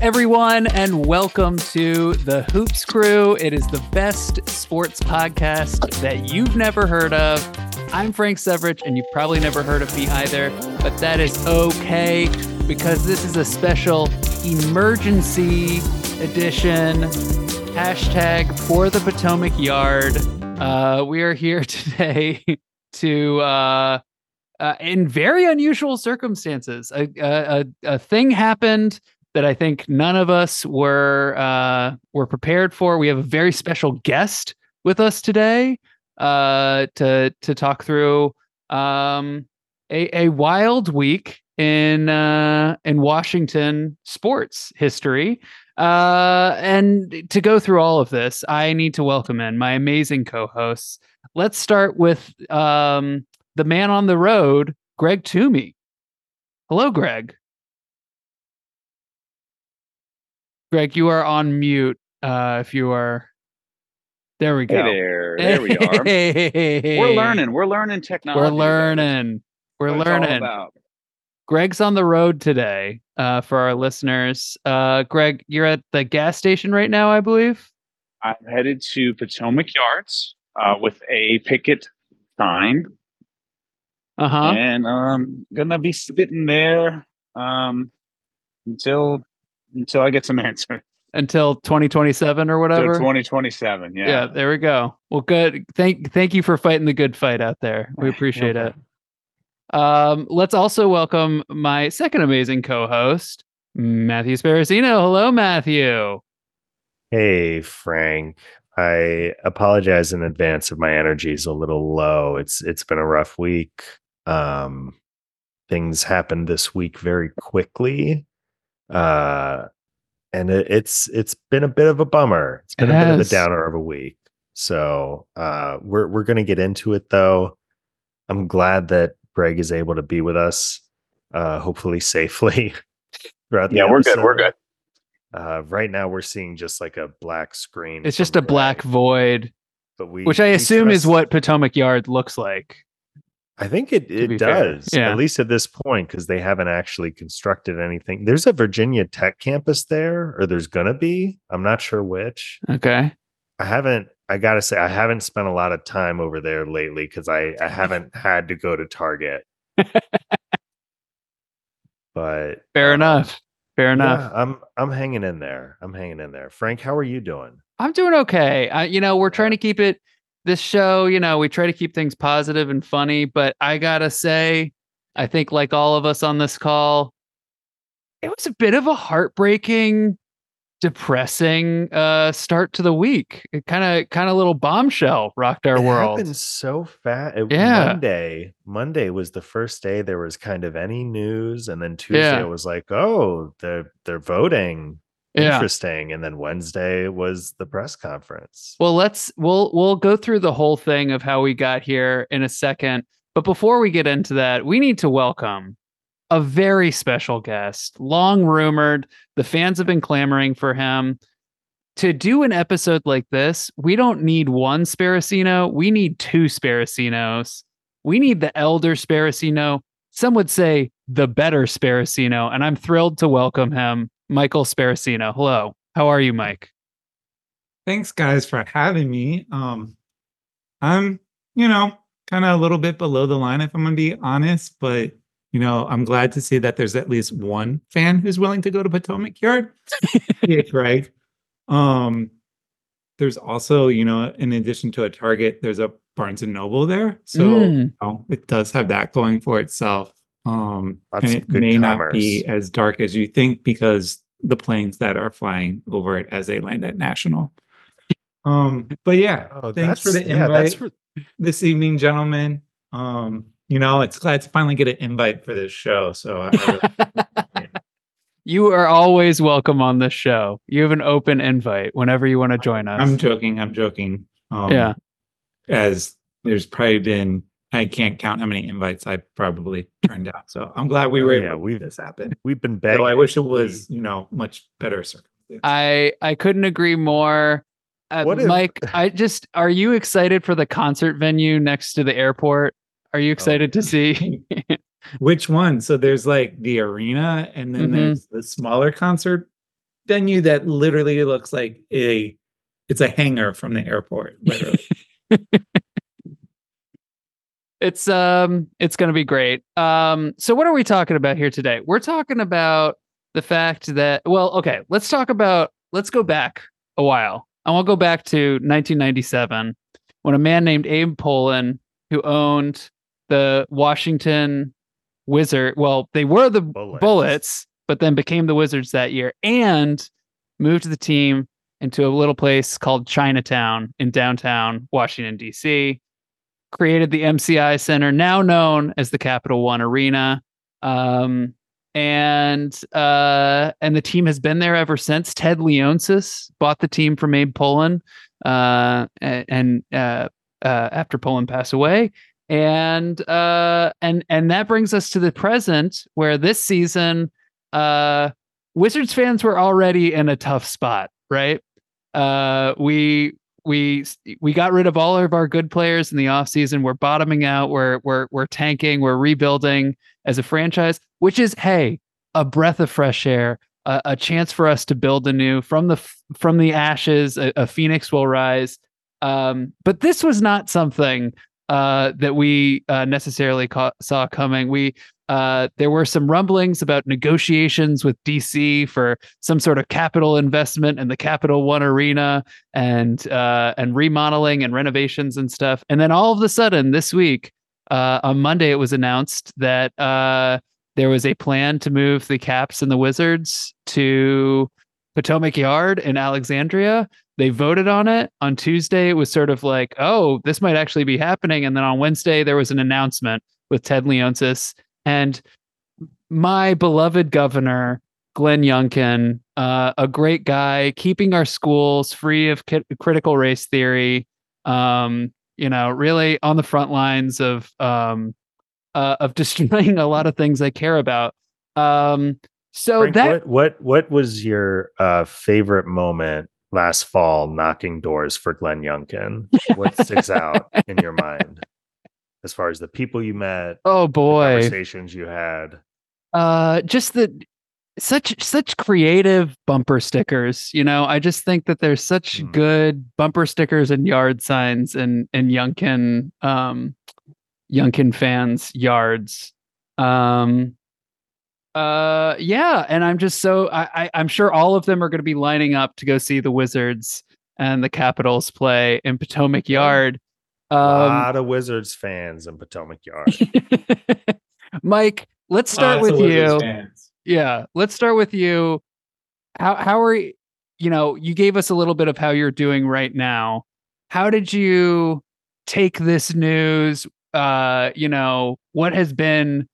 Everyone, and welcome to the Hoops Crew. It is the best sports podcast that you've never heard of. I'm Frank Severich, and you've probably never heard of me either, but that is okay because this is a special emergency edition hashtag for the Potomac Yard. Uh, we are here today to, uh, uh, in very unusual circumstances, a, a, a thing happened that I think none of us were uh, were prepared for. We have a very special guest with us today uh, to to talk through um, a, a wild week in uh, in Washington sports history. Uh, and to go through all of this, I need to welcome in my amazing co-hosts. Let's start with um, the man on the road, Greg Toomey. Hello, Greg. Greg, you are on mute. Uh, if you are, there we go. Hey there, there we are. Hey. We're learning. We're learning technology. We're learning. We're What it's all learning. Greg's on the road today. Uh, for our listeners, uh, Greg, you're at the gas station right now, I believe. I'm headed to Potomac Yards uh, with a picket sign, Uh huh. and um, gonna be sitting there um, until until I get some answers. Until 2027 or Until whatever. 2027. Yeah. yeah, there we go. Well, good. Thank thank you for fighting the good fight out there. We appreciate it. Um, let's also welcome my second amazing co-host, Matthew Sparacino. Hello, Matthew. Hey, Frank. I apologize in advance if my energy is a little low. It's it's been a rough week. Um, things happened this week very quickly, uh, and it, it's it's been a bit of a bummer. It's been It a bit of a downer of a week. So uh, we're we're gonna get into it though. I'm glad that Greg is able to be with us, uh, hopefully safely throughout the Yeah, we're good. We're good. Uh, right now, we're seeing just like a black screen. It's just from a black void, but we, which I we assume is what Potomac Yard looks like. I think it it does. Yeah. At least at this point, because they haven't actually constructed anything. There's a Virginia Tech campus there, or there's gonna be. I'm not sure which. Okay. I haven't. I gotta say, I haven't spent a lot of time over there lately because I I haven't had to go to Target. but Fair uh, enough. Fair enough. Yeah, I'm I'm hanging in there. I'm hanging in there. Frank, how are you doing? I'm doing okay. I, you know, we're trying to keep it this show, you know, we try to keep things positive and funny, but I gotta say, I think like all of us on this call, it was a bit of a heartbreaking, depressing uh start to the week. It kind of kind of little bombshell rocked our world. it world. happened so fast. Yeah. Monday, Monday was the first day there was kind of any news, and then Tuesday Yeah. it was like, oh, they're they're voting. Yeah. Interesting. And then Wednesday was the press conference. Well, let's we'll we'll go through the whole thing of how we got here in a second. But before we get into that, we need to welcome a very special guest, long rumored. The fans have been clamoring for him. To do an episode like this, we don't need one Sparacino. We need two Sparacinos. We need the elder Sparacino. Some would say the better Sparacino. And I'm thrilled to welcome him, Michael Sparacino. Hello. How are you, Mike? Thanks, guys, for having me. Um, I'm, you know, kind of a little bit below the line, if I'm going to be honest, but you know, I'm glad to see that there's at least one fan who's willing to go to Potomac Yard. yeah, right. Um, there's also, you know, in addition to a Target, there's a Barnes and Noble there, so Mm. you know, it does have that going for itself. Um, Lots and it may not be as dark as you think because the planes that are flying over it as they land at National. Um, but yeah, Oh, thanks for the that's- yeah, invite this evening, gentlemen. Um, you know, it's glad to finally get an invite for this show. So I, You are always welcome on this show. You have an open invite whenever you want to join us. I'm joking. I'm joking. Um, yeah. As there's probably been, I can't count how many invites I probably turned out. So I'm glad we Oh, were yeah, able to we've- make this happen. we've been begging. So I wish it was, you know, much better circumstances. I I couldn't agree more. Uh, What if- Mike, I just are you excited for the concert venue next to the airport? Are you excited to see? Which one? So there's like the arena, and then Mhm. there's the smaller concert venue that literally looks like a it's a hangar from the airport. Literally. It's um it's going to be great. Um so what are we talking about here today? We're talking about the fact that well, okay, let's talk about let's go back a while. I want to go back to 1997 when a man named Abe Pollin who owned the Washington Wizard, well, they were the Bullets. Bullets, but then became the Wizards that year and moved the team into a little place called Chinatown in downtown Washington D.C created the MCI Center, now known as the Capital One Arena. Um, and uh, and the team has been there ever since. Ted Leonsis bought the team from Abe Pollin, uh, and uh, uh, after Pollin passed away, and uh, and and that brings us to the present, where this season, uh, Wizards fans were already in a tough spot, right? We we we got rid of all of our good players in the offseason. We're bottoming out. We're we're we're tanking. We're rebuilding as a franchise, which is hey, a breath of fresh air, a, a chance for us to build anew from the from the ashes. A, a phoenix will rise. Um, but this was not something uh, that we uh, necessarily ca- saw coming. We uh, there were some rumblings about negotiations with DC for some sort of capital investment in the Capital One Arena and uh, and remodeling and renovations and stuff. And then all of a sudden, this week uh, on Monday, it was announced that there was a plan to move the Caps and the Wizards to Potomac Yard in Alexandria. They voted on it on Tuesday. It was sort of like, oh, this might actually be happening. And then on Wednesday, there was an announcement with Ted Leonsis and my beloved governor, Glenn Youngkin, uh, a great guy, keeping our schools free of ki- critical race theory. Um, you know, really on the front lines of um, uh, of destroying a lot of things I care about. Um, so Frank, that what what what was your uh, favorite moment last fall knocking doors for Glenn Youngkin? What sticks out in your mind as far as the people you met, oh boy, conversations you had? uh just the such such creative bumper stickers you know i just think that there's such Mm. good bumper stickers and yard signs and and Youngkin um Youngkin fans yards um uh yeah and i'm just so i, I i'm sure all of them are going to be lining up to go see the wizards and the capitals play in potomac Yeah. yard A um lot of Wizards fans in Potomac Yard. mike let's start Lots with you fans. yeah let's start with you how how are you you know you gave us a little bit of how you're doing right now how did you take this news uh you know what has been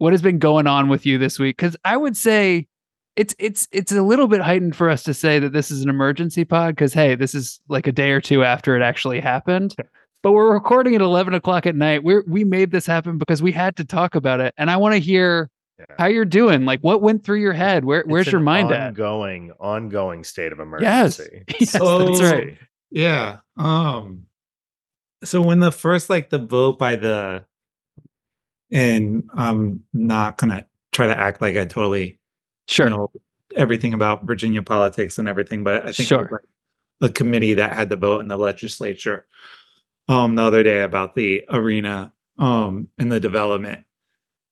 what has been going on with you this week cuz i would say it's it's it's a little bit heightened for us to say that this is an emergency pod because hey this is like a day or two after it actually happened but we're recording at 11 o'clock at night we're we made this happen because we had to talk about it and i want to hear Yeah. how you're doing like what went through your head where where's It's your an mind at ongoing, ongoing state of Yes. emergency. yes So- that's right Yeah. Um so when the first like the vote by the and I'm not gonna try to act like I totally sure know everything about Virginia politics and everything, but I think Sure. like the committee that had the vote in the legislature um the other day about the arena um and the development.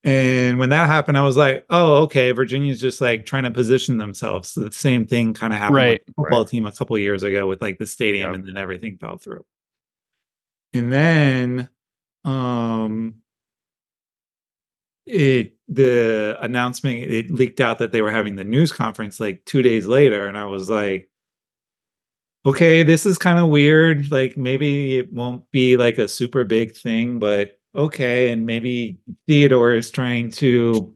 And when that happened, I was like, oh, okay, Virginia's just like trying to position themselves. So the same thing kind of happened Right, with the football right. team a couple years ago with like the stadium Yep. and then everything fell through. And then um it the announcement it leaked out that they were having the news conference like two days later and i was like okay this is kind of weird like maybe it won't be like a super big thing but okay and maybe theodore is trying to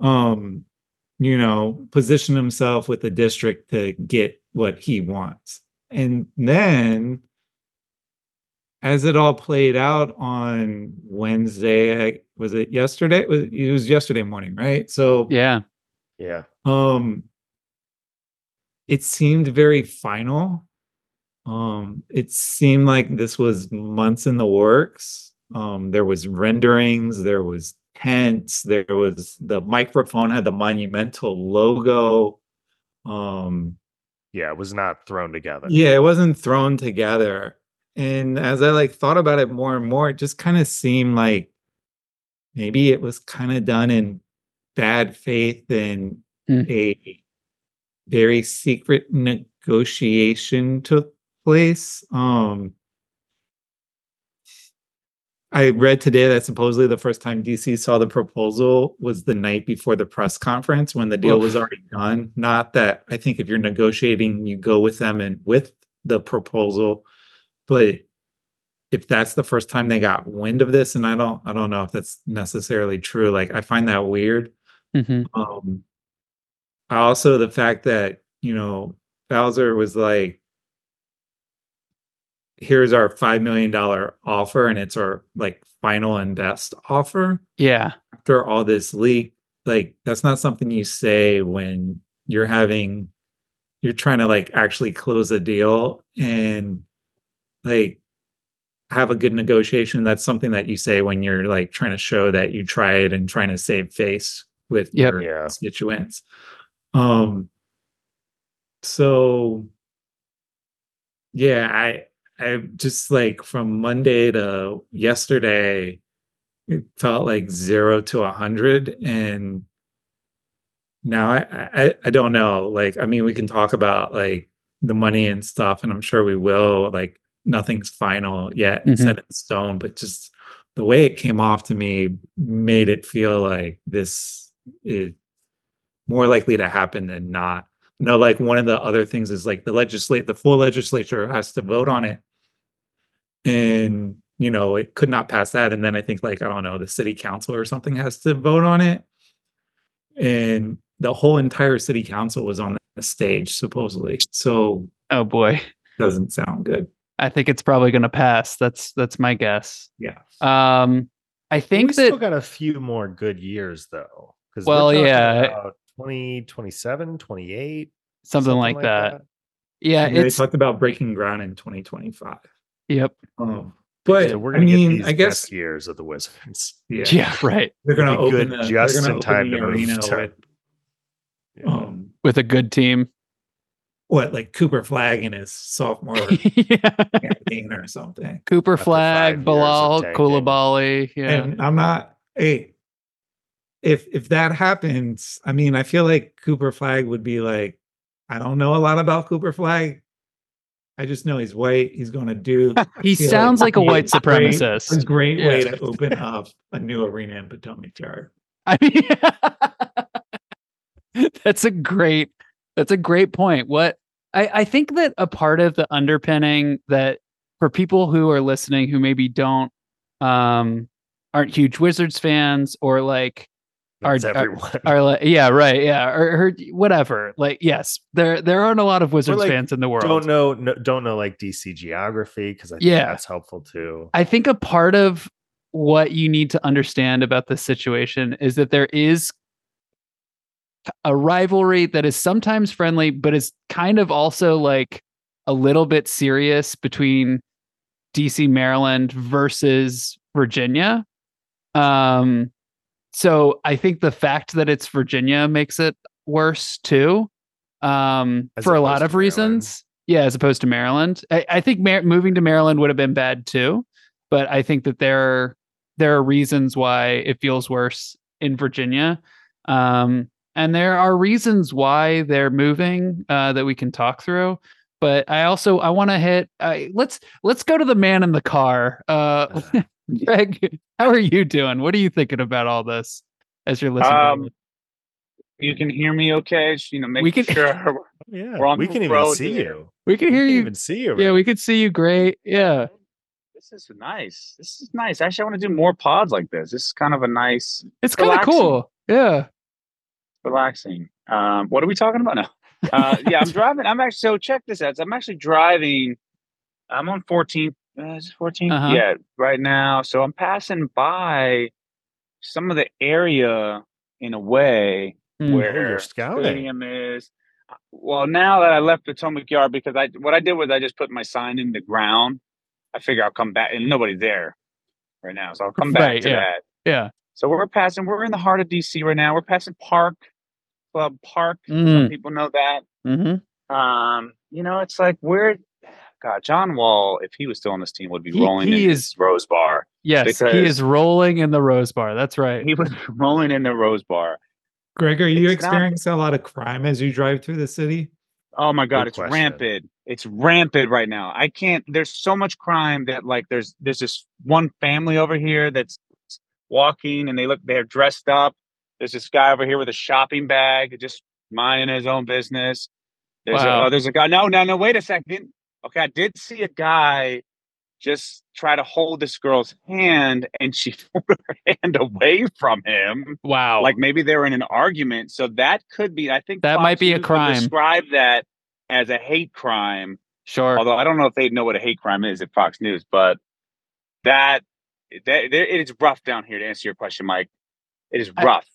um you know position himself with the district to get what he wants. And then as it all played out on Wednesday, was it yesterday? It was, it was yesterday morning, right? So, yeah Yeah. um, it seemed very final. Um, it seemed like this was months in the works. Um, there was renderings, there was tents. There was the microphone had the monumental logo. Um, Yeah, it was not thrown together. yeah, it wasn't thrown together. And as I like thought about it more and more, it just kind of seemed like maybe it was kind of done in bad faith and Hmm. a very secret negotiation took place. Um I read today that supposedly the first time DC saw the proposal was the night before the press conference when the deal was already done. Not that I think if you're negotiating, you go with them and with the proposal, but if that's the first time they got wind of this, and I don't, I don't know if that's necessarily true. Like I find that weird. Mhm. Um, also the fact that you know Bowser was like, "Here's our five million dollar offer, and it's our like final and best offer." Yeah. After all this leak, like that's not something you say when you're having, you're trying to like actually close a deal and like have a good negotiation. That's something that you say when you're like trying to show that you tried and trying to save face with Yep. your Yeah. constituents. Um so yeah, I I just like from Monday to yesterday, it felt like zero to a hundred and now I, I I don't know. Like I mean we can talk about like the money and stuff and I'm sure we will like nothing's final yet Mhm. set in stone, but just the way it came off to me made it feel like this is more likely to happen than not. No, like one of the other things is like the legislate the full legislature has to vote on it. And you know, it could not pass that. And then I think like, I don't know, the city council or something has to vote on it. And the whole entire city council was on the stage, supposedly. So Oh boy. doesn't sound good. I think it's probably going to pass. That's that's my guess. Yeah. Um, I we think that still got a few more good years though. Because Well, yeah. about 20, 27, 28, something, like, that. Yeah, And they talked about breaking ground in 2025. yep. Um, but So we're I gonna mean, get these I guess best years of the Wizards. yeah, Yeah, right. they're gonna It'd be open good the, just gonna in time open to the move arena to- with Yeah. um With a good team. What like Cooper Flagg in his sophomore yeah. campaign or something. Cooper After Flagg, years of Bilal. Coulibaly. Yeah. And I'm not hey if if that happens, I mean I feel like Cooper Flagg would be like, I don't know a lot about Cooper Flagg. I just know he's white. He's gonna do he sounds like a he'd white great- supremacist. A great way to open up a new arena in Potomac Yard. I mean, that's a great that's a great point. What I, I think that a part of the underpinning that for people who are listening who maybe don't um aren't huge Wizards fans or like That's Are- are- everyone. are like yeah right yeah or, or whatever like yes there there aren't a lot of Wizards like, fans in the world. don't know no, don't know like DC geography because I think Yeah. that's helpful too. I think a part of what you need to understand about this situation is that there is a rivalry that is sometimes friendly, but is kind of also like a little bit serious between DC, Maryland versus Virginia. Um, so I think the fact that it's Virginia makes it worse too, um, for a lot of reasons. Yeah, as opposed to Maryland. I, I think Mar- moving to Maryland would have been bad too, but I think that there there are reasons why it feels worse in Virginia. Um, and there are reasons why they're moving uh, that we can talk through. But I also I want to hit. Uh, let's let's go to the man in the car. Uh, Greg, how are you doing? What are you thinking about all this as you're listening? Um. You can hear me okay? Just, you know, making We can- sure. Yeah, We're on we the can even road see here. you. we can hear We can you. even see you. Yeah, we could see you great. Yeah. This is nice. This is nice. Actually, I want to do more pods like this. This is kind of a nice, It's kind of cool. Yeah. Relaxing. Um, what are we talking about now? Uh, yeah, I'm driving. I'm actually so check this out. I'm actually driving. I'm on 14th. Uh, 14th? Uh-huh. Yeah, right now. So I'm passing by some of the area in a way Mm. where you're stadium is. Well, now that I left Potomac Yard, because I what I did was I just put my sign in the ground. I figure I'll come back, and nobody's there right now, so I'll come back Right, to yeah. that. Yeah. So we're passing. We're in the heart of DC right now. We're passing Park Club Park. Some Mm. people know that. Mm-hmm. Um, you know, it's like we're God. John Wall, if he was still on this team, would be He- rolling he in is- Rose Bar. Yes, he is rolling in the Rose Bar. That's right. He was rolling in the Rose Bar. Greg, are you It's not- experiencing a lot of crime as you drive through the city? Oh my god, Good it's question. rampant. It's rampant right now. I can't there's so much crime that like there's there's this one family over here that's walking and they look they're dressed up. There's this guy over here with a shopping bag just minding his own business. There's Wow. a oh, there's a guy. No, no, no, wait a second. Okay, I did see a guy just try to hold this girl's hand and she pulled her hand away from him Wow. like maybe they were in an argument. So that could be. I think That Fox might be a crime. Describe that as a hate crime. sure. Although I don't know if they know what a hate crime is at Fox News, but that that there- it is rough down here. To answer your question, Mike, it is I- rough.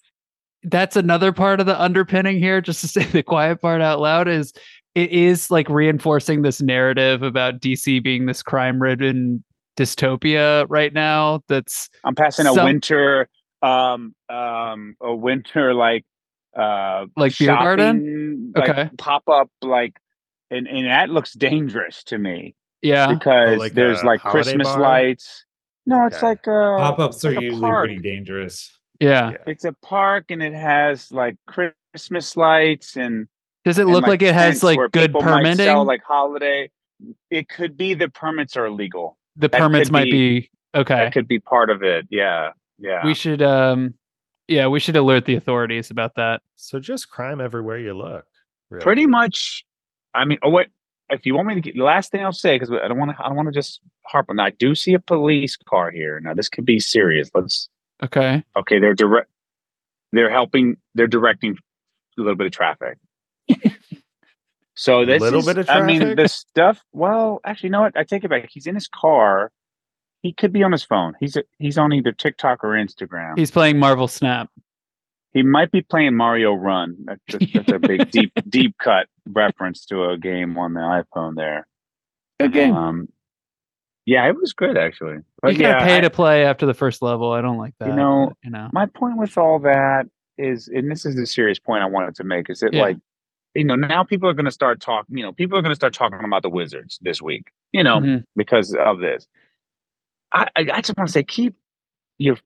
that's another part of the underpinning here just to say the quiet part out loud is it is like reinforcing this narrative about dc being this crime ridden dystopia right now that's I'm passing a winter, um, um, a winter like uh Like beer garden? like, Okay. pop up like, and and that looks dangerous to me. yeah because like there's like Christmas bar? lights. No, it's Okay. like uh Pop ups are like a usually park. pretty dangerous. yeah Yeah. It's a park and it has like Christmas lights and does it and, look like, it has tents like where good people might permitting Sell, like holiday. It could be the permits are illegal. the that permits could might be- be okay That could be part of it. Yeah, yeah. we should um yeah we should alert the authorities about that So just crime everywhere you look. really. Pretty much. I mean, oh wait. If you want me to get the last thing I'll say, because I don't want to, I don't want to just harp on that. I do see a police car here. Now this could be serious. Let's okay. okay they're direct they're helping they're directing a little bit of traffic. So this Little is- bit of i mean traffic? the stuff well actually you know what? I take it back. He's in his car. He could be on his phone. He's he's on either tiktok or instagram. He's playing marvel snap. He might be playing mario run. That's, that's, that's a big deep deep cut reference to a game on the iphone there good game um yeah it was good actually but you gotta yeah pay I- to play after the first level i don't like that You know, but, you know my point with all that is, and this is a serious point I wanted to make, is that Yeah. like, you know, now people are going to start talking, you know, people are going to start talking about the Wizards this week, you know, Mhm. because of this. I, I, I just want to say, keep your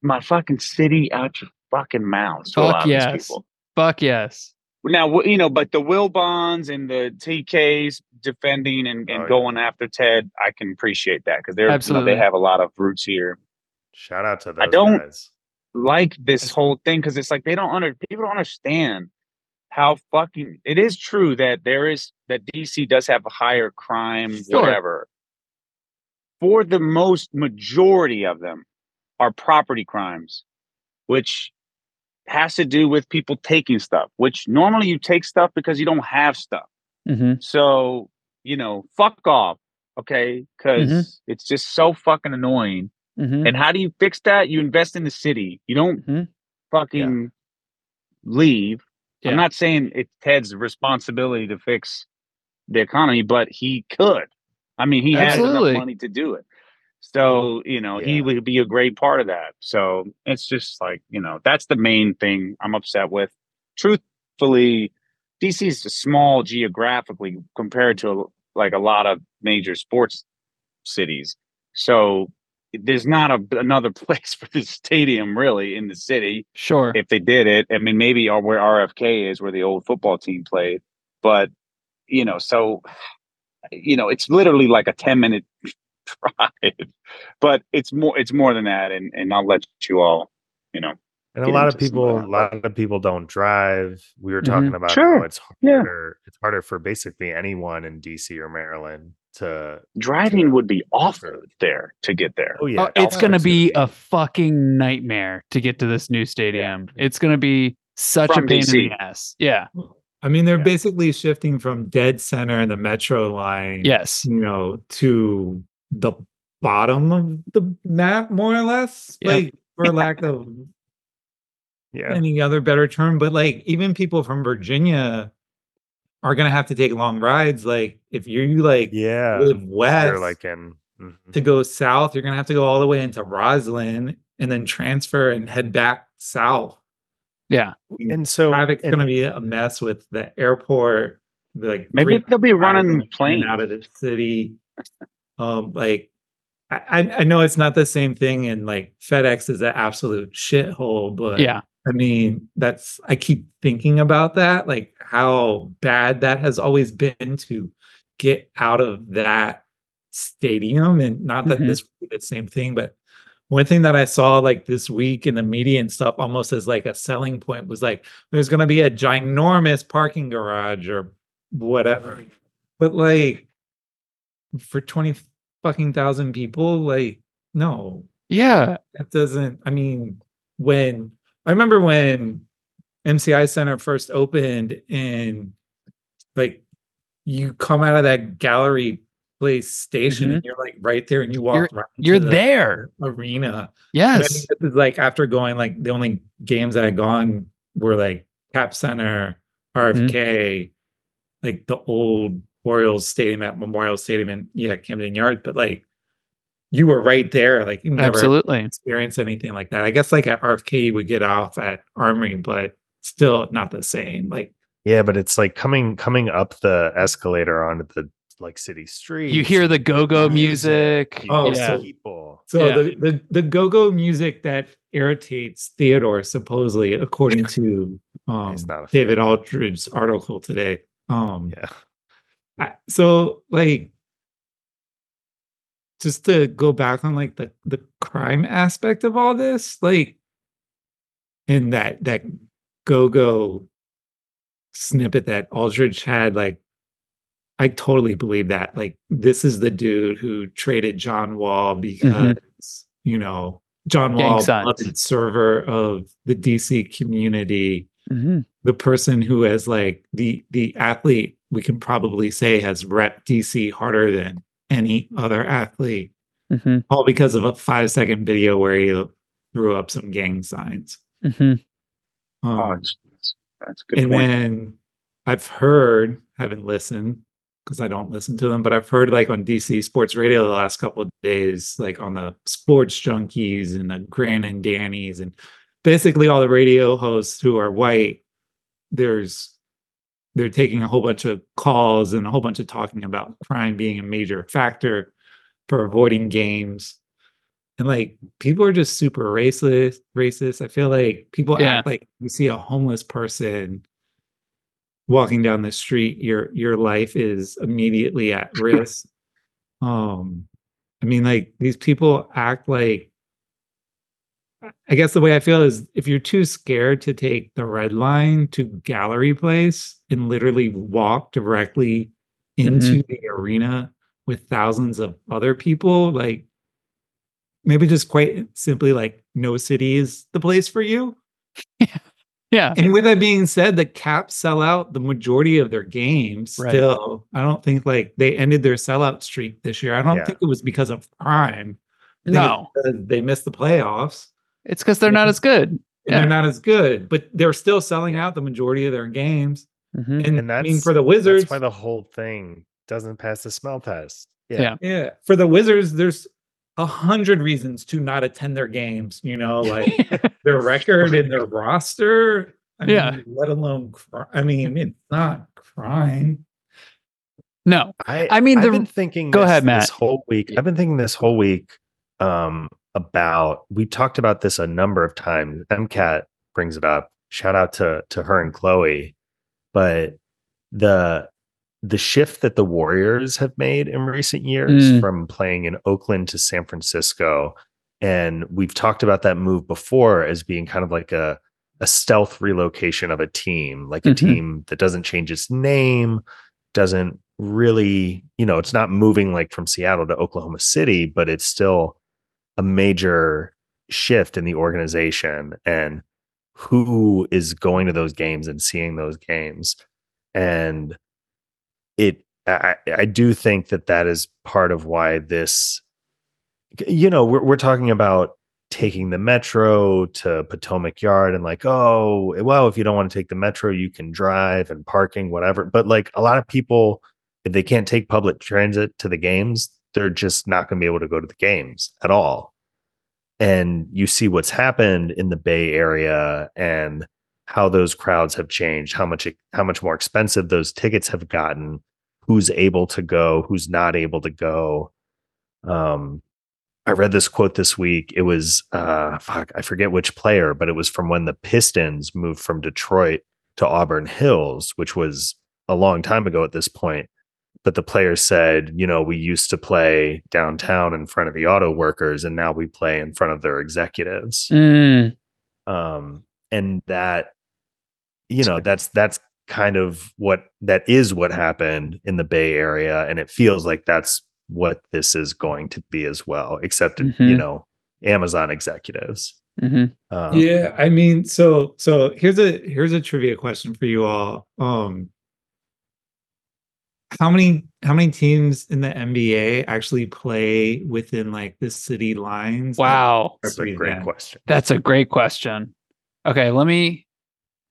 my fucking city out your fucking mouths. To a Fuck lot of these yes. people. fuck yes Now, you know, but the Wilbons and the TKs defending and, and Oh, yeah. going after Ted, I can appreciate that because they're you know, they have a lot of roots here. Shout out to those I don't- guys. like this whole thing because it's like they don't under people don't understand how fucking it is true that there is that DC does have a higher crime Sure. whatever. For the most majority of them are property crimes, which has to do with people taking stuff, which normally you take stuff because you don't have stuff. hmm So, you know, fuck off, okay? Because Mm-hmm. it's just so fucking annoying. hmm And how do you fix that? You invest in the city. You don't Mhm. fucking leave. Yeah. I'm not saying it's Ted's responsibility to fix the economy, but he could. I mean, he has enough money to do it. So, oh, you know, he would be a great part of that. So it's just like, you know, that's the main thing I'm upset with. Truthfully, DC is small geographically compared to like a lot of major sports cities. So there's not a, another place for the stadium really in the city sure if they did it. I mean, maybe where RFK is, where the old football team played, but you know, so you know, it's literally like a ten minute drive, but it's more, it's more than that, and and I'll let you all, you know, And a lot of people, a lot of people don't drive. We were talking mm-hmm. about Sure. how it's Yeah. harder. It's harder for basically anyone in DC or Maryland to. driving would be awful there to get there. Oh yeah, Oh, it's gonna be a fucking nightmare to get to this new stadium. It's gonna be such From a pain in the ass. Yeah. I mean, they're Yeah. basically shifting from dead center in the metro line, Yes. you know, to the bottom of the map, more or less, Yeah. like for lack of yeah. any other better term. But like, even people from Virginia are gonna have to take long rides. Like, if you like Yeah, live west they're like in. mhm. to go south, you're gonna have to go all the way into Rosslyn, and then transfer and head back south. Yeah. And so Traffic's and- going to be a mess with the airport. Like Maybe they'll be running planes. out of the city. Um, like I, I know it's not the same thing, and like FedEx is an absolute shithole, but Yeah. I mean, that's I keep thinking about that, like how bad that has always been to get out of that stadium. And not that Mhm. this the same thing, but one thing that I saw like this week in the media and stuff, almost as like a selling point, was like there's gonna be a ginormous parking garage or whatever. But like for 20 fucking thousand people, like no, Yeah. that doesn't i mean when i remember when mci center first opened and like you come out of that gallery place station and you're like right there and you walk Mm-hmm. You're the there. arena I Yes. this is like after going like the only games that I'd gone were like Cap Center, Mm-hmm. RFK, like the old Orioles Stadium at Memorial Stadium and yeah, Camden Yards. But like you were right there. Like you never Absolutely. experienced anything like that. I guess like at RFK you would get off at Armory, but still not the same. Like yeah, but it's like coming coming up the escalator onto the like city street. You hear the go-go music. Oh, yeah. so- people. so Yeah. the, the the go-go music that irritates Theodore, supposedly, according to um He's not a David Aldridge's article today. Um Yeah. I, so like just to go back on like the the crime aspect of all this like in that that go-go snippet that aldridge had like i totally believe that like this is the dude who traded john wall because you know john wall beloved server of the dc community. Mhm. the person who has like the the athlete we can probably say has rep DC harder than any other athlete, Mhm. all because of a five second video where he threw up some gang signs. Mhm. Oh, Um, it's, it's- that's a good. and point. then I've heard, haven't listened because I don't listen to them, but I've heard like on DC Sports Radio the last couple of days, like on the Sports Junkies and the Grant and Danny's, and basically all the radio hosts who are white. There's they're taking a whole bunch of calls and a whole bunch of talking about crime being a major factor for avoiding games. And like people are just super racist, racist. I feel like people Yeah. act like you see a homeless person walking down the street, your your life is immediately at risk. um I mean like these people act like I guess the way I feel is if you're too scared to take the red line to gallery place and literally walk directly into mm-hmm. the arena with thousands of other people, like maybe just quite simply like no city is the place for you. Yeah. And with that being said, the Caps sell out the majority of their games Right. still. I don't think like they ended their sellout streak this year. I don't Yeah. think it was because of crime. No. they missed the playoffs. It's because they're not as good. and Yeah. they're not as good, but they're still selling out the majority of their games. Mhm. And, And I mean, for the Wizards, That's why the whole thing doesn't pass the smell test. Yeah. Yeah. yeah, for the Wizards, there's a hundred reasons to not attend their games. You know, like their record and their roster. I Yeah. let alone, cri- I mean, it's not crime. no. I, I mean, I've the- been thinking. go this, ahead, Matt. This whole week, I've been thinking this whole week um, about. We talked about this a number of times. MCAT brings it up. Shout out to to her and Chloe, but the the shift that the Warriors have made in recent years Mm. from playing in Oakland to San Francisco, and we've talked about that move before as being kind of like a a stealth relocation of a team, like a Mhm. team that doesn't change its name, doesn't really, you know, it's not moving like from Seattle to Oklahoma City, but it's still a major shift in the organization and who is going to those games and seeing those games. And it, I, I do think that that is part of why this, you know, we're, we're talking about taking the metro to Potomac Yard and like, oh, well, if you don't want to take the metro, you can drive and parking, whatever. But like a lot of people, if they can't take public transit to the games, they're just not going to be able to go to the games at all. and you see what's happened in the Bay Area and how those crowds have changed, how much how much more expensive those tickets have gotten, who's able to go, who's not able to go. Um, I read this quote this week. It was uh, fuck, I forget which player, but it was from when the Pistons moved from Detroit to Auburn Hills, which was a long time ago at this point. But the players said, you know, we used to play downtown in front of the auto workers, and now we play in front of their executives. Mm, Um, and that, you know, that's that's kind of what that is what happened in the Bay Area, and it feels like that's what this is going to be as well, except you Mhm. know, Amazon executives. mhm. Um, yeah, I mean, so so here's a here's a trivia question for you all. Um how many how many teams in the NBA actually play within like the city lines? Wow. that's a great represent? question. That's a great question. Okay, let me.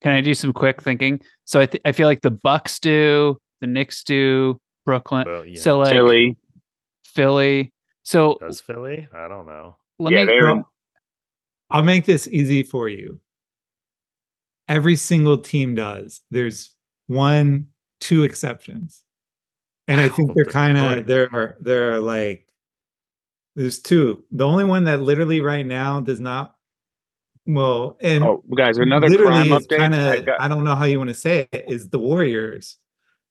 Can I do some quick thinking? So I th- I feel like the Bucks do, the Knicks do, Brooklyn. Well, yeah. So like Philly. Philly. So Does Philly? I don't know. let Yeah, me. Well, I'll make this easy for you. Every single team does. There's one, two exceptions. And I think Oh, they're kind of point. they're they're like there's two. The only one that literally right now does not well and Oh, guys, another literally crime is update. kind I of got- I don't know how you want to say it is the Warriors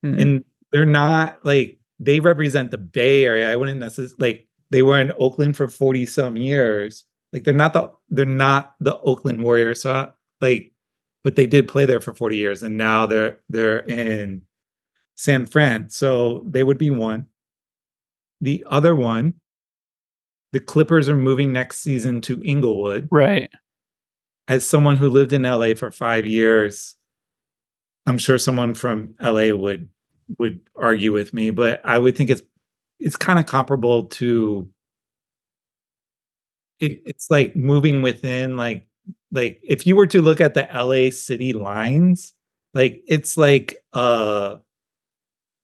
Mhm. and they're not like they represent the Bay Area. I wouldn't necessarily like they were in Oakland for 40 some years. Like they're not the they're not the Oakland Warriors. So I- like but they did play there for 40 years and now they're they're in San Fran. So they would be one. The other one, the Clippers are moving next season to Inglewood right. as someone who lived in LA for five years, I'm sure someone from LA would would argue with me, but I would think it's it's kind of comparable to it, it's like moving within like like if you were to look at the LA city lines, like it's like a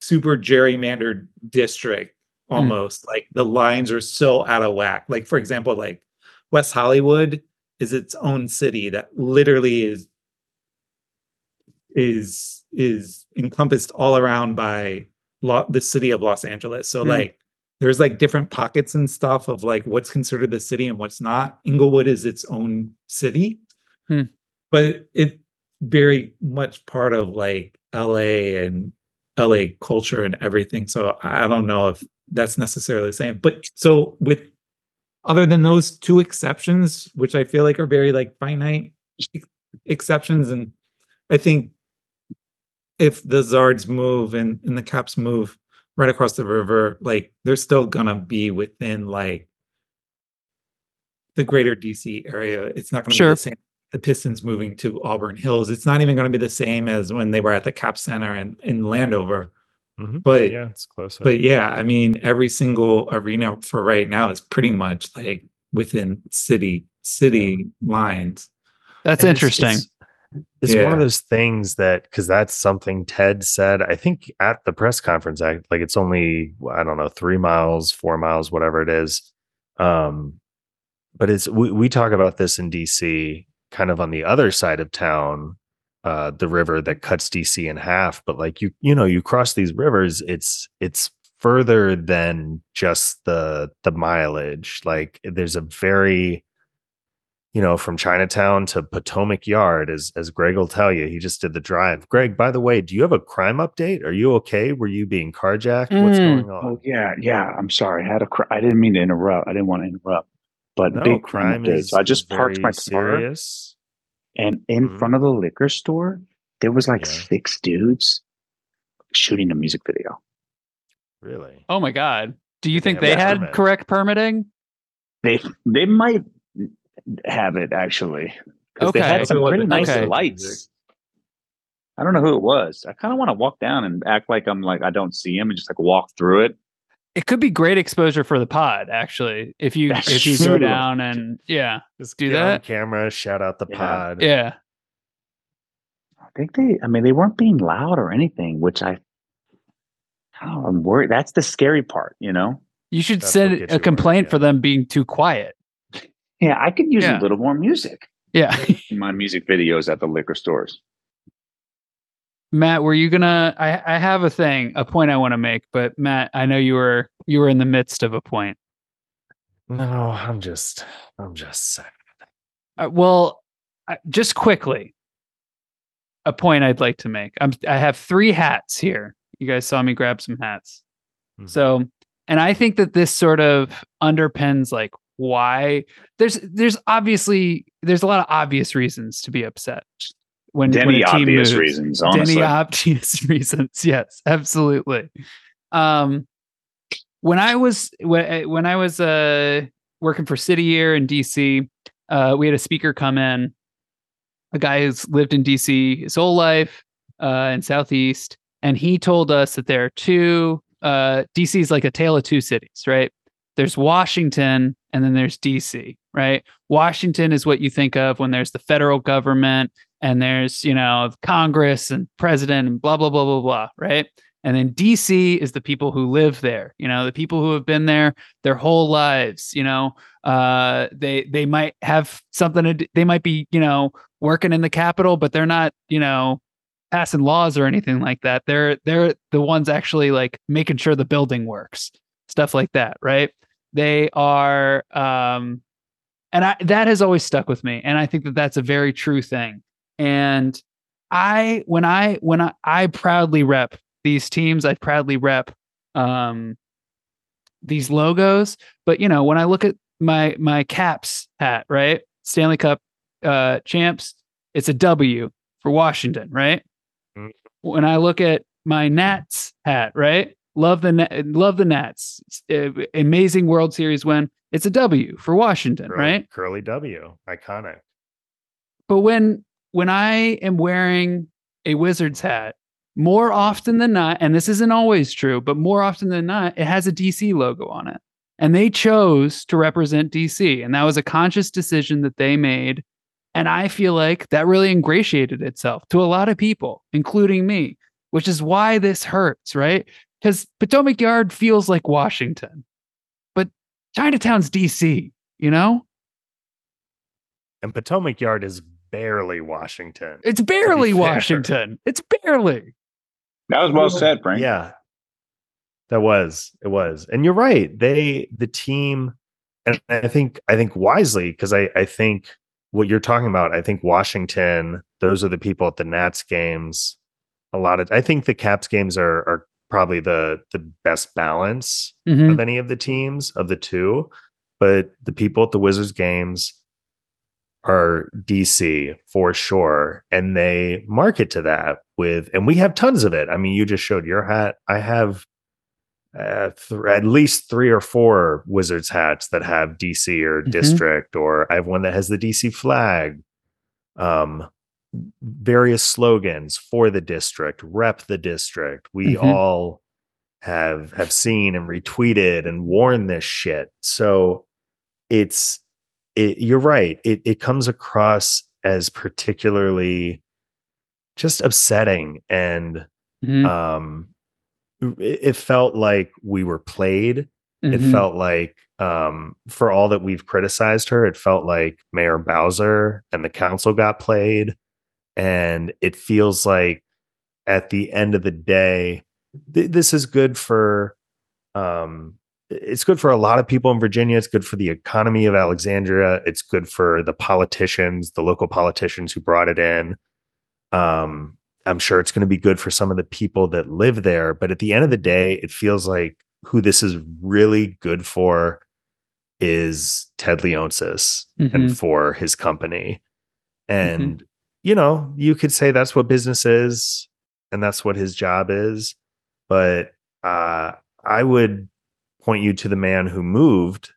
super gerrymandered district almost. Like the lines are so out of whack. Like for example, like West Hollywood is its own city that literally is is is encompassed all around by lo- the city of Los Angeles. So Hmm. like there's like different pockets and stuff of like what's considered the city and what's not. Inglewood is its own city. Hmm. But it very much part of like LA and LA culture and everything. So I don't know if that's necessarily the same. But so with other than those two exceptions, which I feel like are very like finite exceptions, and I think if the Zards move and, and the Caps move right across the river, like they're still gonna be within like the greater DC area. It's not gonna Sure. be the same. The Pistons moving to Auburn Hills. It's not even gonna be the same as when they were at the Cap Center in, in Landover. Mhm. But yeah, it's close. but yeah, I mean, every single arena for right now is pretty much like within city city lines. That's And interesting. It's, it's one Yeah. of those things that because that's something Ted said. I think at the press conference, I, like it's only I don't know three miles, four miles, whatever it is. Um, but it's we, we talk about this in DC, kind of on the other side of town, uh, the river that cuts DC in half. But like you, you know, you cross these rivers, it's it's further than just the the mileage. Like there's a very you know, from Chinatown to Potomac Yard, as as Greg will tell you, he just did the drive. Greg, by the way, do you have a crime update? Are you okay? Were you being carjacked? What's Mm. going on? Oh yeah, yeah. I'm sorry. I had a. Cr- I didn't mean to interrupt. I didn't want to interrupt. But no, big crime is So I just parked very my car, and in Mhm. front of the liquor store, there was like Yeah. six dudes shooting a music video. Really? Oh my god. Do you Did they think have they had permit? correct permitting? They they might have it actually because they had some pretty nice Okay. lights. I don't know who it was. I kind of want to walk down and act like I'm like I don't see him and just like walk through it. It could be great exposure for the pod, actually. If you That's if you go down and yeah. Just Do get on that? camera, shout out the Yeah. pod. Yeah. I think they. I mean, they weren't being loud or anything, which I. Oh, I'm worried. That's the scary part, you know. You should That's send a you worried, complaint yeah. for them being too quiet. Yeah, I could use Yeah. a little more music Yeah. in my music videos at the liquor stores. Matt, were you gonna I, I have a thing, a point I want to make, but Matt, I know you were you were in the midst of a point. No, I'm just, I'm just sad. Uh, well, uh, just quickly, a point I'd like to make. I'm I have three hats here. You guys saw me grab some hats. Mhm. So, and I think that this sort of underpins like why there's there's obviously there's a lot of obvious reasons to be upset when, when Denny team obvious moves. reasons, honestly. Denny obvious reasons. Yes, absolutely. Um, when I was when, when I was uh working for City Year in DC, uh, we had a speaker come in, a guy who's lived in DC his whole life, uh, in Southeast, and he told us that there are two. Uh, DC is like a tale of two cities, right? There's Washington, and then there's DC, right? Washington is what you think of when there's the federal government and there's you know Congress and president and blah blah blah blah blah, right? And then DC is the people who live there, you know, the people who have been there their whole lives, you know. Uh, they they might have something to do, they might be you know working in the Capitol, but they're not you know passing laws or anything like that. They're they're the ones actually like making sure the building works, stuff like that, right? They are um and I that has always stuck with me and I think that that's a very true thing. And I when I when I I proudly rep these teams, I proudly rep um these logos, but you know, when I look at my my Caps hat, right? Stanley Cup uh champs, it's a W for Washington, right? Mm. When I look at my Nats hat, right? Love the love the Nats. Uh, amazing World Series win. It's a W for Washington, Curly, right? Curly W, iconic. But when when I am wearing a Wizards hat, more often than not, and this isn't always true, but more often than not, it has a DC logo on it. And they chose to represent DC. And that was a conscious decision that they made. And I feel like that really ingratiated itself to a lot of people, including me, which is why this hurts, right? Because Potomac Yard feels like Washington, but Chinatown's DC, you know? And Potomac Yard is barely Washington. It's barely. Washington. It's barely. That was well said, Frank. Yeah. That was it was. And you're right. They the team and I think I think wisely because I I think what you're talking about, I think Washington, those are the people at the Nats games. A lot of I think the Caps games are are probably the the best balance Mhm. of any of the teams of the two, but the people at the Wizards games are DC for sure, and they market to that with, and we have tons of it. I mean, you just showed your hat. I have uh, th- at least three or four Wizards hats that have DC or Mhm. district, or I have one that has the DC flag. Um, various slogans for the district, rep the district. We Mhm. all have have seen and retweeted and worn this shit. So it's it, you're right. It it comes across as particularly just upsetting and Mhm. um it, it felt like we were played it Mhm. felt like um for all that we've criticized her it felt like mayor bowser and the council got played and it feels like at the end of the day th- this is good for um it's good for a lot of people in Virginia. It's good for the economy of Alexandria. It's good for the politicians, the local politicians who brought it in. Um, I'm sure it's going to be good for some of the people that live there. But at the end of the day, it feels like who this is really good for is Ted Leonsis Mhm. and for his company. And, you know, you could say that's what business is and that's what his job is. But uh, I would point you to the man who moved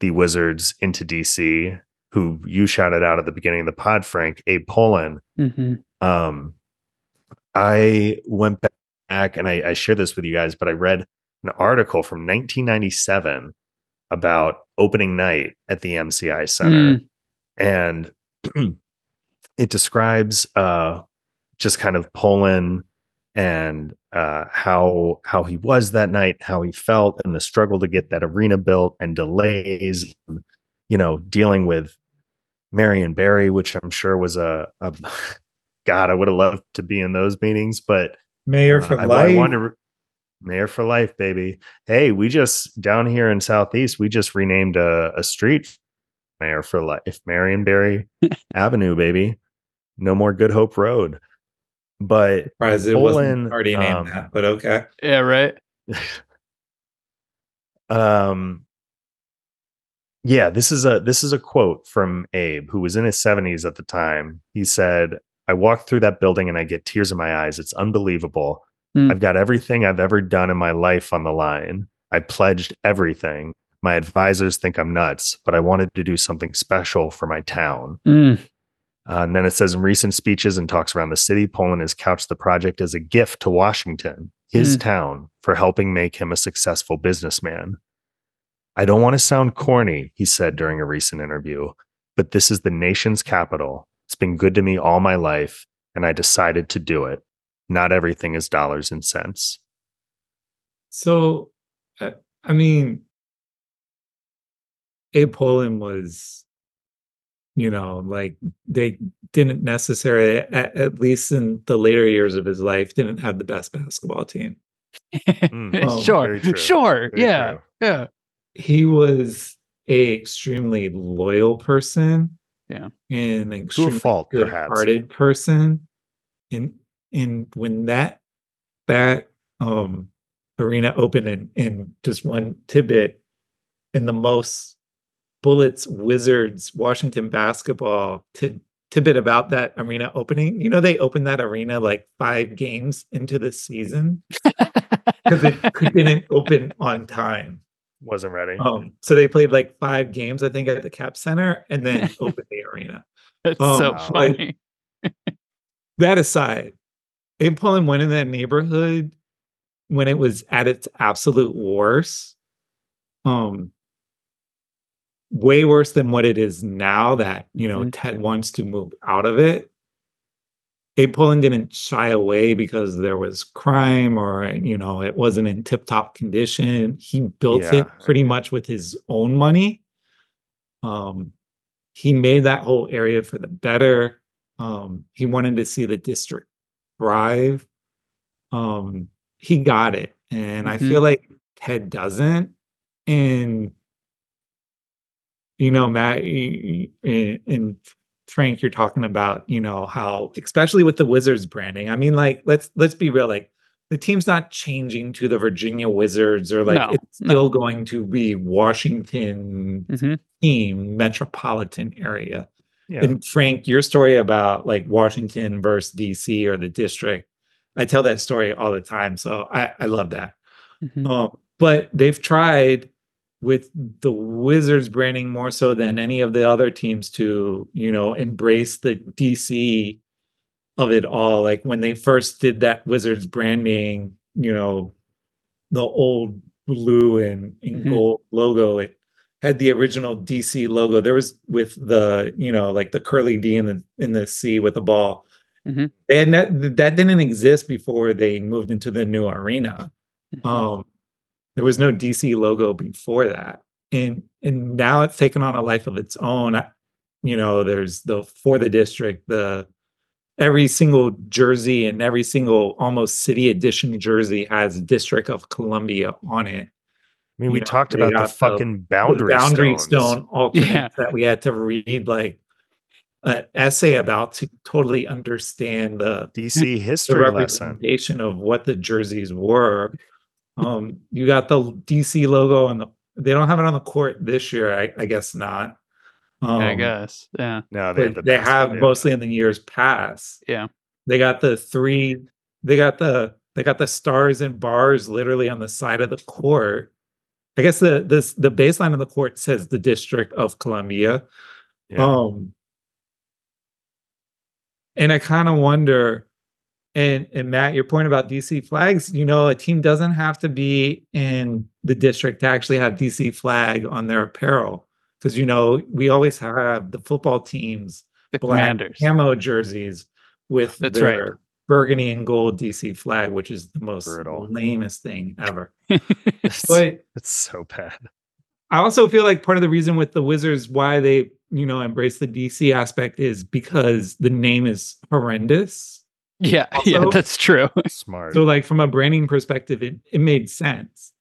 the Wizards into DC, who you shouted out at the beginning of the pod, Frank, Abe Pollin. Mhm. Um, I went back and I, I share this with you guys, but I read an article from 1997 about opening night at the MCI Center, Mm. and it describes uh, just kind of Pollin and uh, how how he was that night, how he felt, and the struggle to get that arena built, and delays. You you know, dealing with Marion Barry, which I'm sure was a, a God, I would have loved to be in those meetings, but Mayor uh, for I, life. I wanted to, mayor for life, baby. Hey, we just down here in Southeast, we just renamed a, a street mayor for life, Marion Barry Avenue, baby. No more Good Hope Road. But Surprised it wasn't Pollin, already named um, that, but okay. Yeah, right. um yeah this is a this is a quote from abe who was in his 70s at the time he said i walk through that building and i get tears in my eyes it's unbelievable Hmm. i've got everything i've ever done in my life on the line i pledged everything my advisors think i'm nuts but i wanted to do something special for my town Mm. Uh, and then it says in recent speeches and talks around the city, Pollin has couched the project as a gift to Washington, his Hmm. town, for helping make him a successful businessman. I don't want to sound corny, he said during a recent interview, but this is the nation's capital. It's been good to me all my life, and I decided to do it. Not everything is dollars and cents. So, uh, I mean, Abe Pollin was, you know, like they didn't necessarily, at, at least in the later years of his life, didn't have the best basketball team. Mm, Oh, sure, sure, Very yeah, true. yeah. He was a extremely loyal person. Yeah. And an To a extremely fault, perhaps. good-hearted person. And and when that that um arena opened and and just one tidbit in the most bullets wizards washington basketball to tidbit about that arena opening you know they opened that arena like five games into the season because it didn't open on time Wasn't ready. um so they played like five games i think at the cap center and then opened the arena That's Oh, so wow. funny. that aside, Abe Pollin went in that neighborhood when it was at its absolute worst. Um way worse than what it is now that you know Mhm. Ted wants to move out of it. Abe Pollin didn't shy away because there was crime or you know it wasn't in tip-top condition. He built Yeah. it pretty much with his own money. Um he made that whole area for the better. Um, he wanted to see the district thrive. Um, he got it, and I Mhm. feel like Ted doesn't. And you know, Matt y- y- and, and Frank, you're talking about you know how, especially with the Wizards branding. I mean, like let's let's be real, like. The team's not changing to the Virginia Wizards or like No, it's no. still going to be Washington Mhm. team metropolitan area. Yeah. And Frank, your story about like Washington versus DC or the district, I tell that story all the time. So I, I love that. Mhm. Um, but they've tried with the Wizards branding more so than any of the other teams to, you know, embrace the DC of it all. Like when they first did that Wizards branding, you know, the old blue and, and Mhm. gold logo, it had the original DC logo. There was with the, you know, like the curly D in the in the C with the ball. Mhm. And that that didn't exist before they moved into the new arena. Mhm. Um, there was no DC logo before that, and and now it's taken on a life of its own. You know, there's the for the district, the every single jersey and every single almost city edition jersey has District of Columbia on it. I mean, we know, talked about the got the- fucking The boundary, boundary stones. stone alternates Yeah. that we had to read like an essay about to totally understand the DC the history lesson. representation of what the jerseys were. Um, you got the DC logo on the. They don't have it on the court this year. I, I guess not. Um, I guess. Yeah. No, they have, the they have idea. mostly in the years past. Yeah. They got the three. They got the. They got the stars and bars literally on the side of the court. I guess the this the baseline of the court says the District of Columbia. Yeah. Um, and I kind of wonder, and and Matt, your point about DC flags, you know, a team doesn't have to be in the district to actually have DC flag on their apparel. Because you know, we always have the football teams The black Commanders. camo jerseys with That's their right. burgundy and gold DC flag, which is the most Brutal. lamest thing ever. It's, But it's so bad. I also feel like part of the reason with the Wizards why they, you know, embrace the DC aspect is because the name is horrendous. Yeah, yeah, that's true. Smart. So like from a branding perspective, it, it made sense.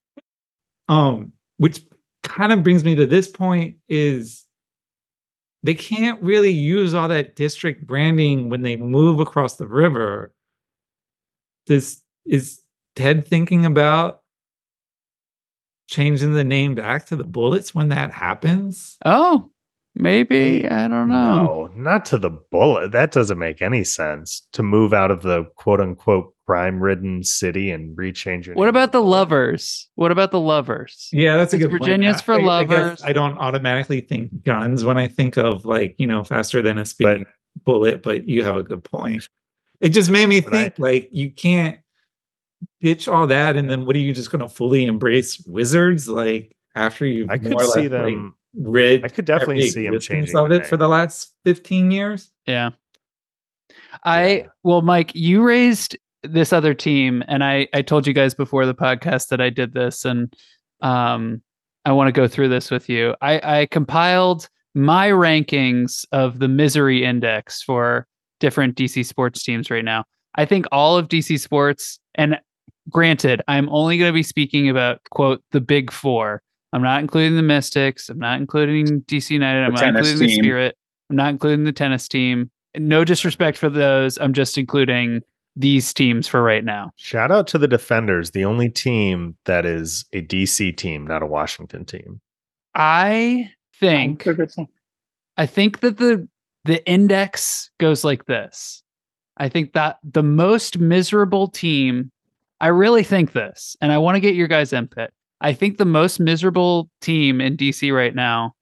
Um, which kind of brings me to this point is they can't really use all that district branding when they move across the river. This is Ted thinking about changing the name back to the bullets when that happens? Oh, maybe I don't know. No, not to the bullet. That doesn't make any sense to move out of the quote unquote crime ridden city and rechange your What name about the lovers? What about the lovers? Yeah, that's a good. Virginia's I- for I- I lovers. I, don't automatically think guns when I think of like, you know, faster than a speeding bullet, but you have a good point. It just made me But I- think like you can't ditch all that and then what are you just gonna fully embrace wizards like after you've I could see less, like, them. Rid I could definitely see him changing of the it for the last 15 years. Yeah. I Yeah. well, Mike, you raised this other team, and I I told you guys before the podcast that I did this, and um, I want to go through this with you. I I compiled my rankings of the misery index for different DC sports teams right now. I think all of DC sports, and granted, I'm only going to be speaking about quote the big four. I'm not including the Mystics. I'm not including DC United. I'm The not tennis including the. Spirit. I'm not including the tennis team. No disrespect for those. I'm just including these teams for right now. Shout out to the Defenders, the only team that is a DC team, not a Washington team. I think I think that the the index goes like this. I think that the most miserable team, I really think this, and I want to get your guys' input. I think the most miserable team in DC right now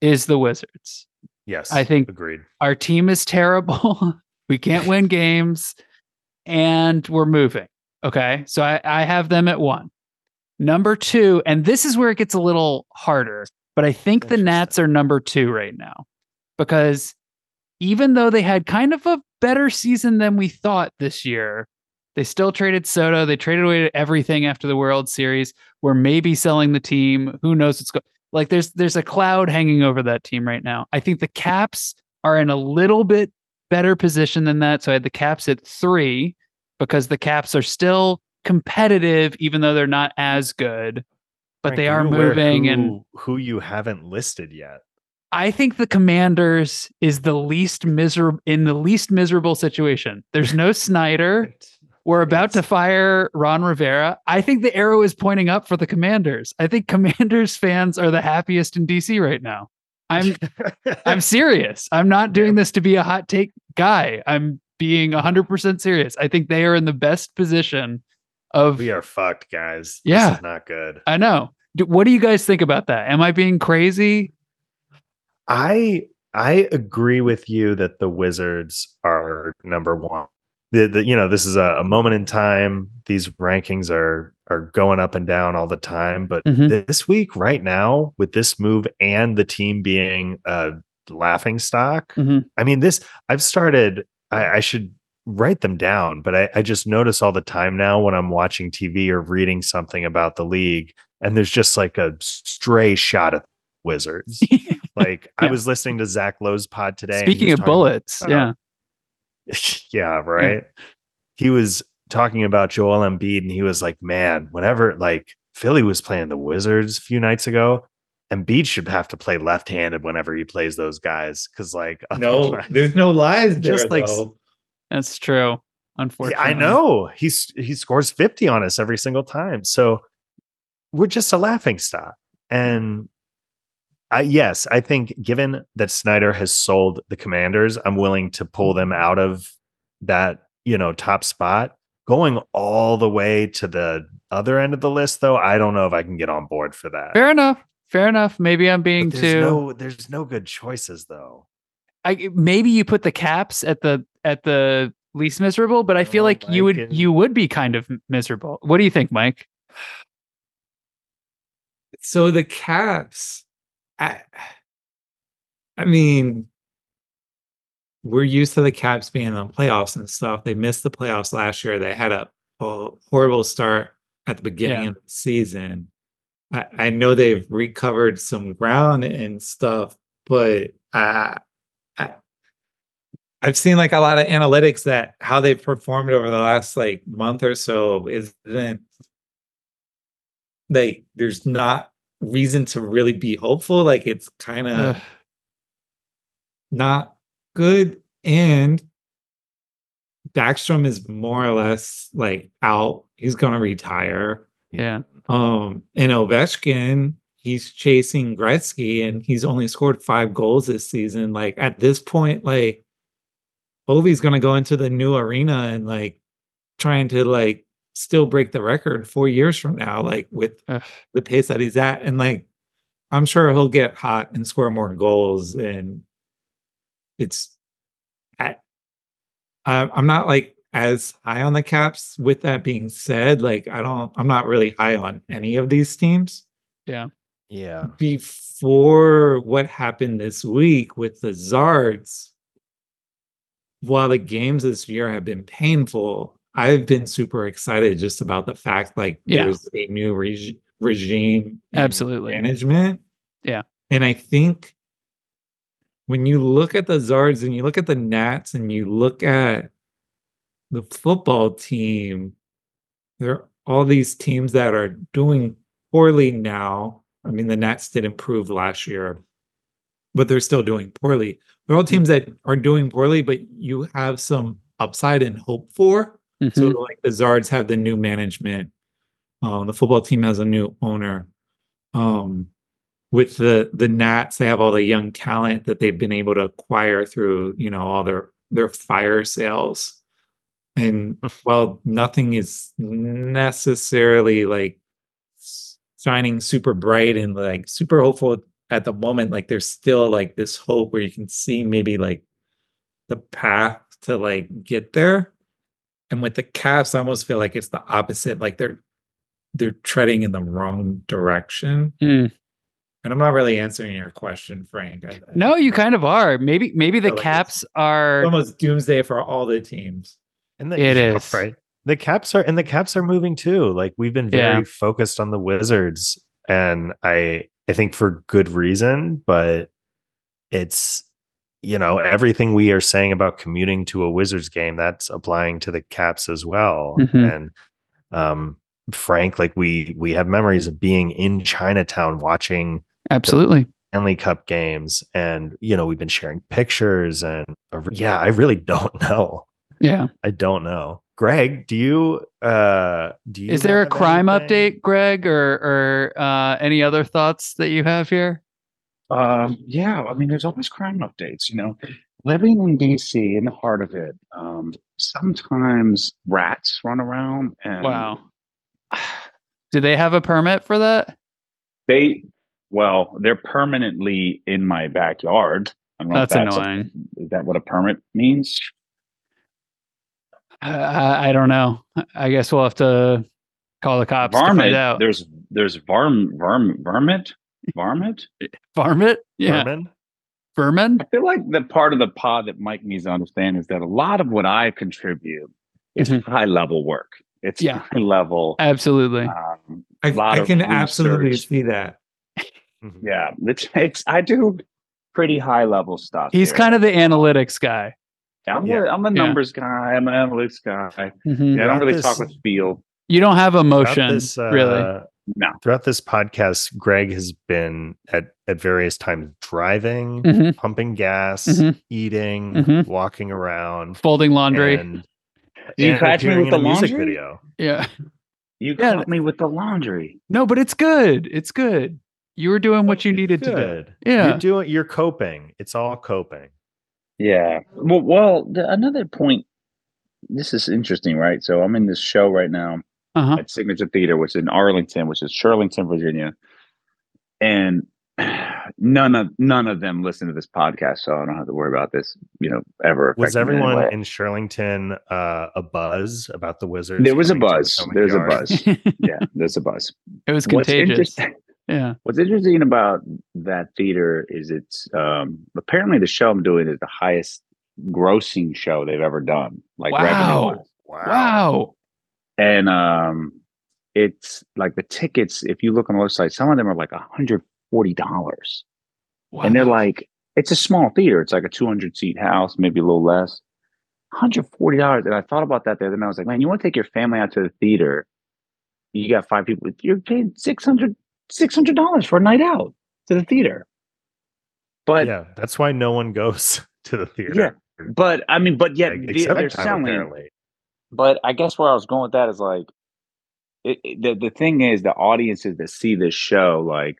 is the Wizards. Yes, I think- agreed. Our team is terrible. we can't win games, and we're moving. Okay. So I, I have them at one. Number two, and this is where it gets a little harder, but I think the. Nats are number two right now because even though they had kind of a better season than we thought this year, they still traded Soto. They traded away everything after the World Series. We're maybe selling the team. Who knows what's going like there's there's a cloud hanging over that team right now. I think the Caps are in a little bit better position than that. So I had the Caps at three because the Caps are still competitive, even though they're not as good. But Frank, they are moving, who, and who you haven't listed yet. I think the Commanders is the least miserable in the least miserable situation. There's no Snyder. We're about to fire Ron Rivera. I think the arrow is pointing up for the Commanders. I think Commanders fans are the happiest in DC right now. I'm I'm serious. I'm not doing this to be a hot take guy. I'm being 100% serious. I think they are in the best position of we are fucked, guys. Yeah. this is not good. I know. What do you guys think about that? Am I being crazy? I I agree with you that the Wizards are number one. The, the you know this is a, a moment in time. These rankings are are going up and down all the time. But Mhm. this week, right now, with this move and the team being a laughing stock, Mhm. I mean this. I've started. I, I should write them down, but I, I just notice all the time now when I'm watching TV or reading something about the league, and there's just like a stray shot at Wizards. Like I was listening to Zach Lowe's pod today. Speaking of bullets, uh, yeah. yeah, right. He was talking about Joel Embiid, and he was like, "Man, whenever like Philly was playing the Wizards a few nights ago, Embiid should have to play left-handed whenever he plays those guys, because like No, there's no lies there. Just like- though. That's true. Yeah, Unfortunately. I know he's he scores 50 on us every single time. So we're just a laughing stock. And I yes, I think given that Snyder has sold the commanders, I'm willing to pull them mm-hmm. out of that, you know, top spot. Going all the way to the other end of the list, though, I don't know if I can get on board for that. Fair enough. Fair enough. Maybe I'm being there's too no there's no good choices though. I maybe you put the caps at the at the least miserable, but I feel Oh, like you would Mike and- you would be kind of miserable. What do you think, Mike? So the Caps, I, I mean, we're used to the Caps being in the playoffs and stuff. They missed the playoffs last year. They had a, horrible start at the beginning Yeah. of the season. I, I know they've recovered some ground and stuff, but uh, I, I've seen like a lot of analytics that how they've performed over the last like month or so isn't like there's not reason to really be hopeful. Like it's kind of not good. And Backstrom is more or less like out. He's gonna retire. yeah. Um, and Ovechkin, he's chasing Gretzky, and he's only scored five goals this season. Like at this point, like Ovi's gonna go into the new arena and like trying to like still break the record four years from now, like with Ugh. the pace that he's at. And like I'm sure he'll get hot and score more goals. And it's I, I I'm not like as high on the caps. With that being said, like I don't I'm not really high on any of these teams. Yeah. Yeah. Before what happened this week with the Zards, while the games this year have been painful, I've been super excited just about the fact like Yeah. there's a new reg- regime Absolutely. management. Yeah. And I think when you look at the Zards and you look at the Nats and you look at the football team, there are all these teams that are doing poorly now. I mean, the Nats did improve last year, but they're still doing poorly. They're all teams that are doing poorly, but you have some upside and hope for. So, Mhm. like the Zards have the new management. Um, the football team has a new owner. Um, with the the Nats, they have all the young talent that they've been able to acquire through you know all their their fire sales. And while nothing is necessarily like shining super bright and like super hopeful at the moment, like there's still like this hope where you can see maybe like the path to like get there. And with the Caps, I almost feel like it's the opposite. Like they're they're treading in the wrong direction. Mm. And I'm not really answering your question, Frank. I- I- No, you kind of are. Maybe maybe the feel like it's- Caps are almost doomsday for all the teams. And the, It yeah, is. right. The caps are and the caps are moving too. Like we've been very Yeah. focused on the Wizards, and I I think for good reason, but it's you know everything we are saying about commuting to a Wizards game that's applying to the caps as well. Mhm. And um, Frank, like we we have memories of being in Chinatown watching absolutely. Stanley Cup games, and you know we've been sharing pictures and yeah, I really don't know. Yeah. I don't know. Greg, do you uh do you Is there a crime anything? update, Greg, or or uh, any other thoughts that you have here? Um, yeah, I mean, there's always crime updates, you know. Living in DC, in the heart of it, um, sometimes rats run around and Wow. Do they have a permit for that? they, well, they're permanently in my backyard. I don't know if That's a- annoying. is that what a permit means? I, I don't know. I guess we'll have to call the cops to find out. There's there's varm varm varmint varmint. Varmint? Yeah. Vermin? Vermin? I feel like the part of the pod that Mike needs to understand is that a lot of what I contribute is Mhm. high level work. It's Yeah. high level. Absolutely. Um, I, I of can absolutely see that. Mhm. yeah, it's, it's I do pretty high level stuff. He's here. kind of the analytics guy. I'm, Yeah. a, I'm a Yeah. numbers guy. I'm an analytics guy. Mhm. Yeah, I don't really This- talk with feel. You don't have Throughout emotion, this, really. No. Throughout this podcast, Greg has been at at various times driving, Mhm. pumping gas, Mhm. eating, Mhm. walking around, Folding laundry. and, you and catch me with the a music laundry? video. yeah. You Yeah. caught me with the laundry. No, but it's good. It's good. You were doing what you needed to do. Yeah. You're doing you're coping. It's all coping. Yeah. Well, well the, another point. This is interesting, right? So I'm in this show right now Uh-huh. at Signature Theater, which is in Arlington, which is Shirlington, Virginia, and none of none of them listen to this podcast, so I don't have to worry about this, you know, ever. Was affecting me in everyone in Shirlington uh, a buzz about the Wizards? There was a buzz. Potomac There's a buzz. yeah, there's a buzz. it was contagious. interesting- Yeah. What's interesting about that theater is it's um, apparently the show I'm doing is the highest grossing show they've ever done. Like Wow. revenue. Wow. Wow. And um it's like the tickets. If you look on the website, some of them are like hundred forty dollars, and they're like it's a small theater. It's like a two hundred seat house, maybe a little less. Hundred forty dollars, and I thought about that the other night. I was like, man, you want to take your family out to the theater? You got five people. You're paying 600 dollars for a night out to the theater. But yeah, that's why no one goes to the theater. Yeah, but I mean, but yet Like, the- except they're selling. apparently. But I guess where I was going with that is like, it, it- the the thing is, the audiences that see this show, like,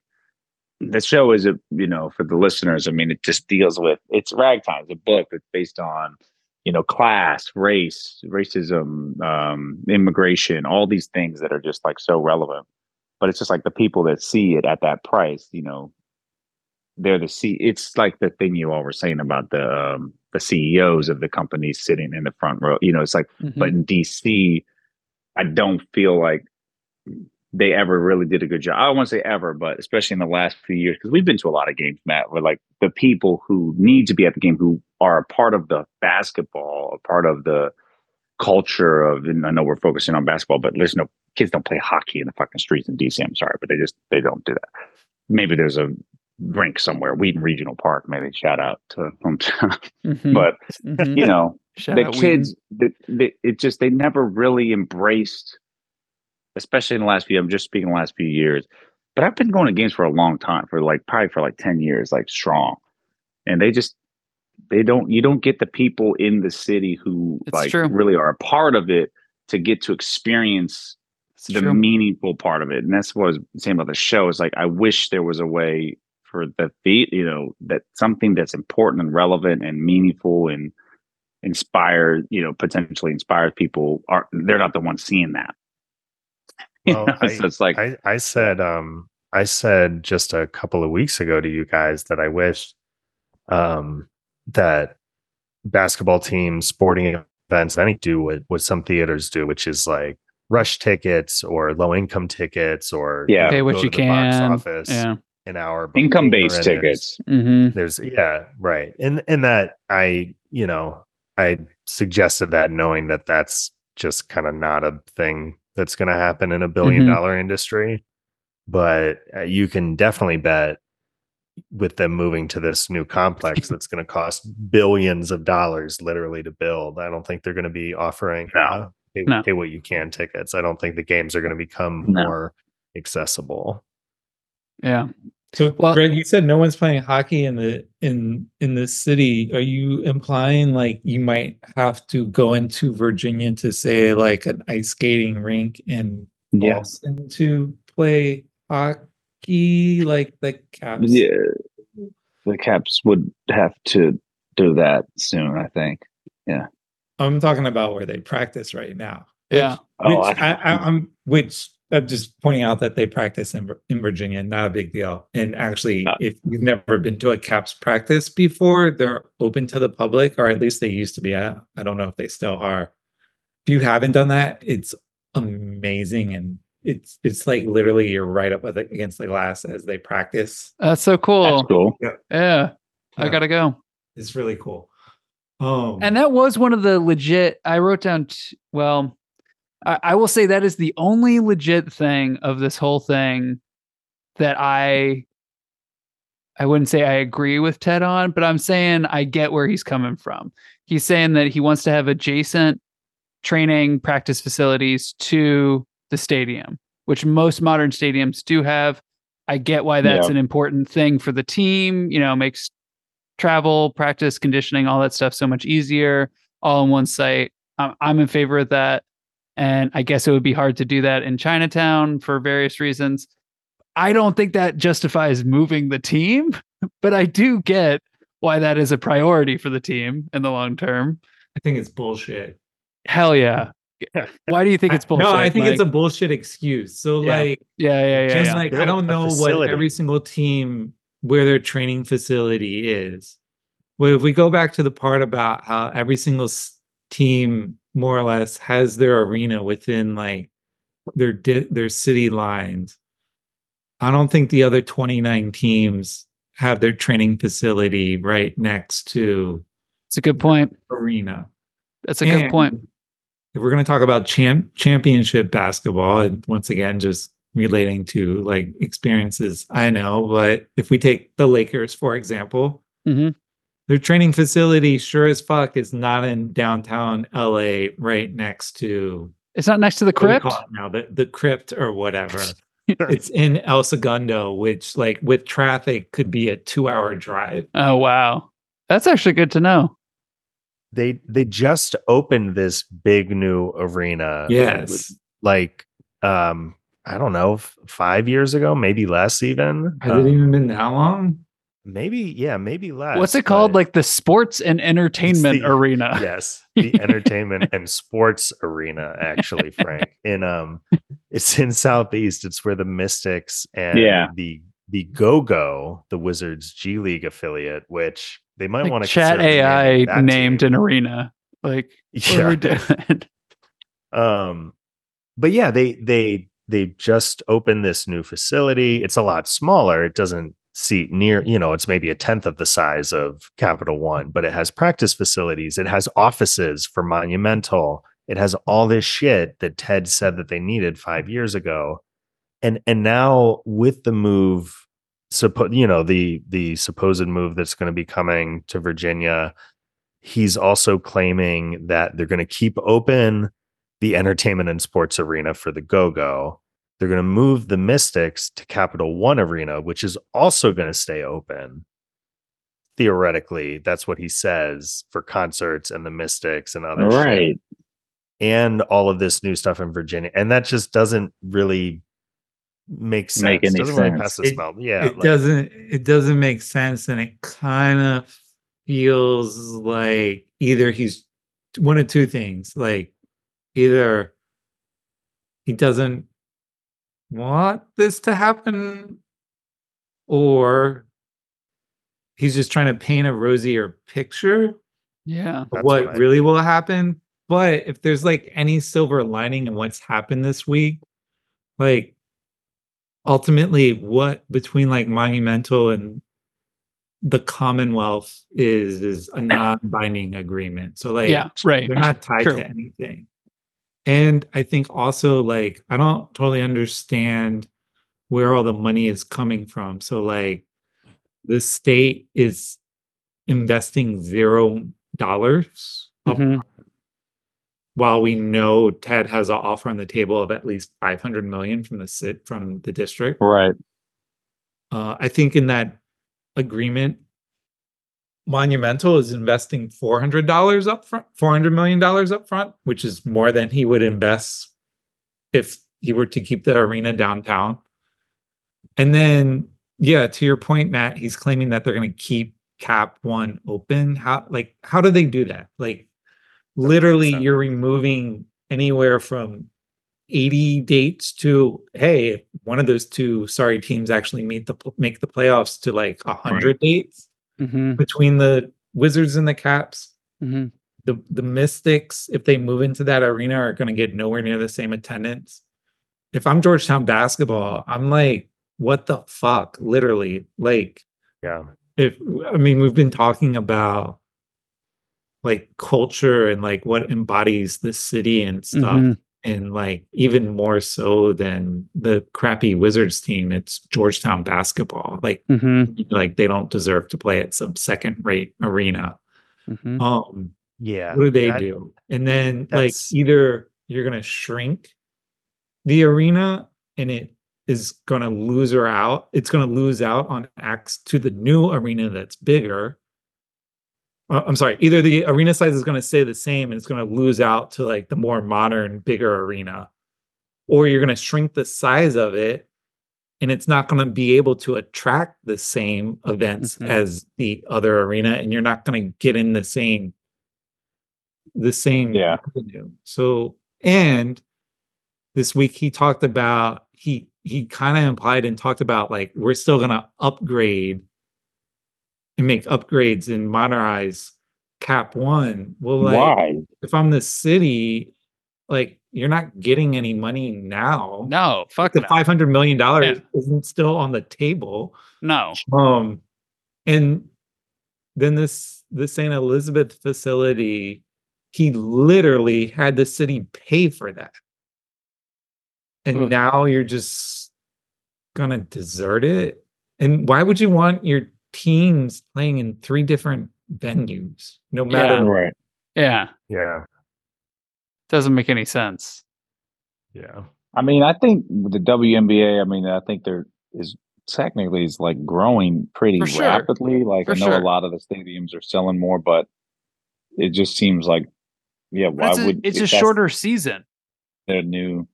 the show is a you know for the listeners. I mean, it just deals with it's ragtime. It's a book that's based on you know class, race, racism, um, immigration, all these things that are just like so relevant. But it's just like the people that see it at that price, you know, they're the see. It's like the thing you all were saying about the um, the CEOs of the companies sitting in the front row. You know, it's like Mhm. but in DC, I don't feel like they ever really did a good job. I don't want to say ever, but especially in the last few years, because we've been to a lot of games, Matt, where like the people who need to be at the game, who are a part of the basketball, a part of the culture of, and I know we're focusing on basketball, but there's no kids don't play hockey in the fucking streets in DC. I'm sorry, but they just they don't do that. Maybe there's a rink somewhere, Wheaton Regional Park. Maybe shout out to hometown, Mhm. but Mhm. you know Shout the kids the, the, it just they never really embraced especially in the last few i'm just speaking the last few years but i've been going to games for a long time for like probably for like 10 years like strong and they just they don't you don't get the people in the city who It's like true. really are a part of it to get to experience It's the true. meaningful part of it and that's what I was saying about the show is like i wish there was a way for the the you know that something that's important and relevant and meaningful and inspire you know potentially inspires people are they're not the ones seeing that Well, know, so it's like I, I said um I said just a couple of weeks ago to you guys that I wish um that basketball teams, sporting events, any do what, what some theaters do, which is like rush tickets or low income tickets or Yeah. Pay what you to the box can. office Yeah. An hour income based and there's- tickets hmm there's yeah right and and that i you know i suggested that knowing that that's just kind of not a thing that's going to happen in a billion Mhm. dollar industry but uh, you can definitely bet with them moving to this new complex that's going to cost billions of dollars literally to build i don't think they're going to be offering No. uh, pay, No. pay what you can tickets i don't think the games are going to become No. more accessible Yeah. So, Well- Greg, you said no one's playing hockey in the in in the city. Are you implying like you might have to go into Virginia to say like an ice skating rink in yes Ballston to play hockey, like the Caps? yeah the caps would have to do that soon i think Yeah, I'm talking about where they practice right now. Yeah. Oh, which Oh, I, I- I, I'm which I'm just pointing out that they practice in in Virginia, not a big deal. And actually, Uh, if you've never been to a Caps practice before, they're open to the public, or at least they used to be. I, I don't know if they still are. If you haven't done that, it's amazing, and it's it's like literally you're right up against the glass as they practice. That's so that's cool. cool Yeah. I gotta go. It's really cool. Um, And that was one of the legit. I wrote down. T- well, I, I will say that is the only legit thing of this whole thing that I. I wouldn't say I agree with Ted on, but I'm saying I get where he's coming from. He's saying that he wants to have adjacent training practice facilities to the stadium, which most modern stadiums do have. I get why that's Yeah. an important thing for the team. You know, makes travel, practice, conditioning, all that stuff so much easier, all in one site. I'm, I'm in favor of that. And I guess it would be hard to do that in Chinatown for various reasons. I don't think that justifies moving the team, but I do get why that is a priority for the team in the long term. I think it's bullshit. Hell yeah. Why do you think it's bullshit? No, I think it's a bullshit excuse. So Yeah. like yeah, yeah, yeah. just yeah. like I don't a know what every single team where their training facility is. Well, if we go back to the part about how every single team more or less has their arena within like their di- their city lines, I don't think the other 29 teams have their training facility right next to It's a good point. arena. That's a good point. if we're going to talk about champ championship basketball, and once again, just relating to like experiences I know, but if we take the Lakers, for example, Mhm. Their training facility sure as fuck is not in downtown LA right next to It's not next to the what do you crypt. call now, the, the crypt or whatever. it's in El Segundo, which like with traffic could be a two hour drive. Oh wow, that's actually good to know. they they just opened this big new arena Yes. like um i don't know five years ago maybe less even Has Um, it even been that long? Maybe yeah maybe less What's it called? Like the sports and entertainment the- arena. yes the entertainment and sports arena actually frank in um it's in southeast it's where the mystics and Yeah. the the go-go the wizards g league affiliate which they might Like want to chat AI named an arena. Like what are we doing? um but yeah they they they just opened this new facility it's a lot smaller it doesn't seat near you know it's maybe a tenth of the size of capital one but it has practice facilities it has offices for monumental it has all this shit that ted said that they needed five years ago. And and now with the move suppo- you know the the supposed move that's going to be coming to virginia he's also claiming that they're going to keep open the entertainment and sports arena for the go-go they're going to move the mystics to capital one arena which is also going to stay open theoretically that's what he says for concerts and the mystics and other shit Right. and all of this new stuff in Virginia, and that just doesn't really make sense. Make any doesn't really sense. pass the It- smell. Yeah, it like- doesn't it doesn't make sense and it kind of feels like either he's one of two things like either he doesn't want this to happen or he's just trying to paint a rosier picture yeah. of what what really will happen. But if there's like any silver lining in what's happened this week, like ultimately what between like monumental and the commonwealth is is a non-binding agreement so like yeah. Right. they're not tied True. to anything and i think also like i don't totally understand where all the money is coming from so like the state is investing zero dollars Mhm. while we know ted has an offer on the table of at least 500 million from the sit from the district Right. uh, I think in that agreement, Monumental is investing four hundred dollars up front, four hundred million dollars up front, which is more than he would invest if he were to keep the arena downtown. And then, yeah, to your point, Matt, he's claiming that they're going to keep Cap One open. How, like, how do they do that? Like, literally, you're removing anywhere from 80 dates to hey one of those two sorry teams actually meet the make the playoffs to like 100 dates Mhm. between the wizards and the caps Mhm. the the mystics if they move into that arena are going to get nowhere near the same attendance if i'm georgetown basketball i'm like what the fuck literally like yeah, if I mean we've been talking about like culture and like what embodies the city and stuff Mhm. And like even more so than the crappy Wizards team, it's Georgetown basketball. Like Mhm. like they don't deserve to play at some second rate arena. Mhm. Um yeah. what do they That- do? And then like either you're gonna shrink the arena and it is gonna lose her out. It's gonna lose out on acts to the new arena that's bigger. Uh, I'm sorry, either the arena size is gonna stay the same and it's gonna lose out to like the more modern, bigger arena, or you're gonna shrink the size of it and it's not going to be able to attract the same events Mhm. as the other arena and you're not going to get in the same the same Yeah. revenue. so and this week he talked about he he kind of implied and talked about like we're still going to upgrade and make upgrades and modernize cap one well like Why? if i'm the city like you're not getting any money now No, fuck the no. 500 million dollars Yeah. isn't still on the table No. um and then this the st elizabeth facility he literally had the city pay for that. And Ugh. now you're just gonna desert it. And why would you want your teams playing in three different venues? No Yeah. matter Right. Yeah. Yeah. Doesn't make any sense. Yeah. I mean, I think the WNBA, I mean, I think there is technically is like growing pretty sure. rapidly. Like For I know sure. a lot of the stadiums are selling more, but it just seems like, yeah, why It's a, would it's a shorter season. their new?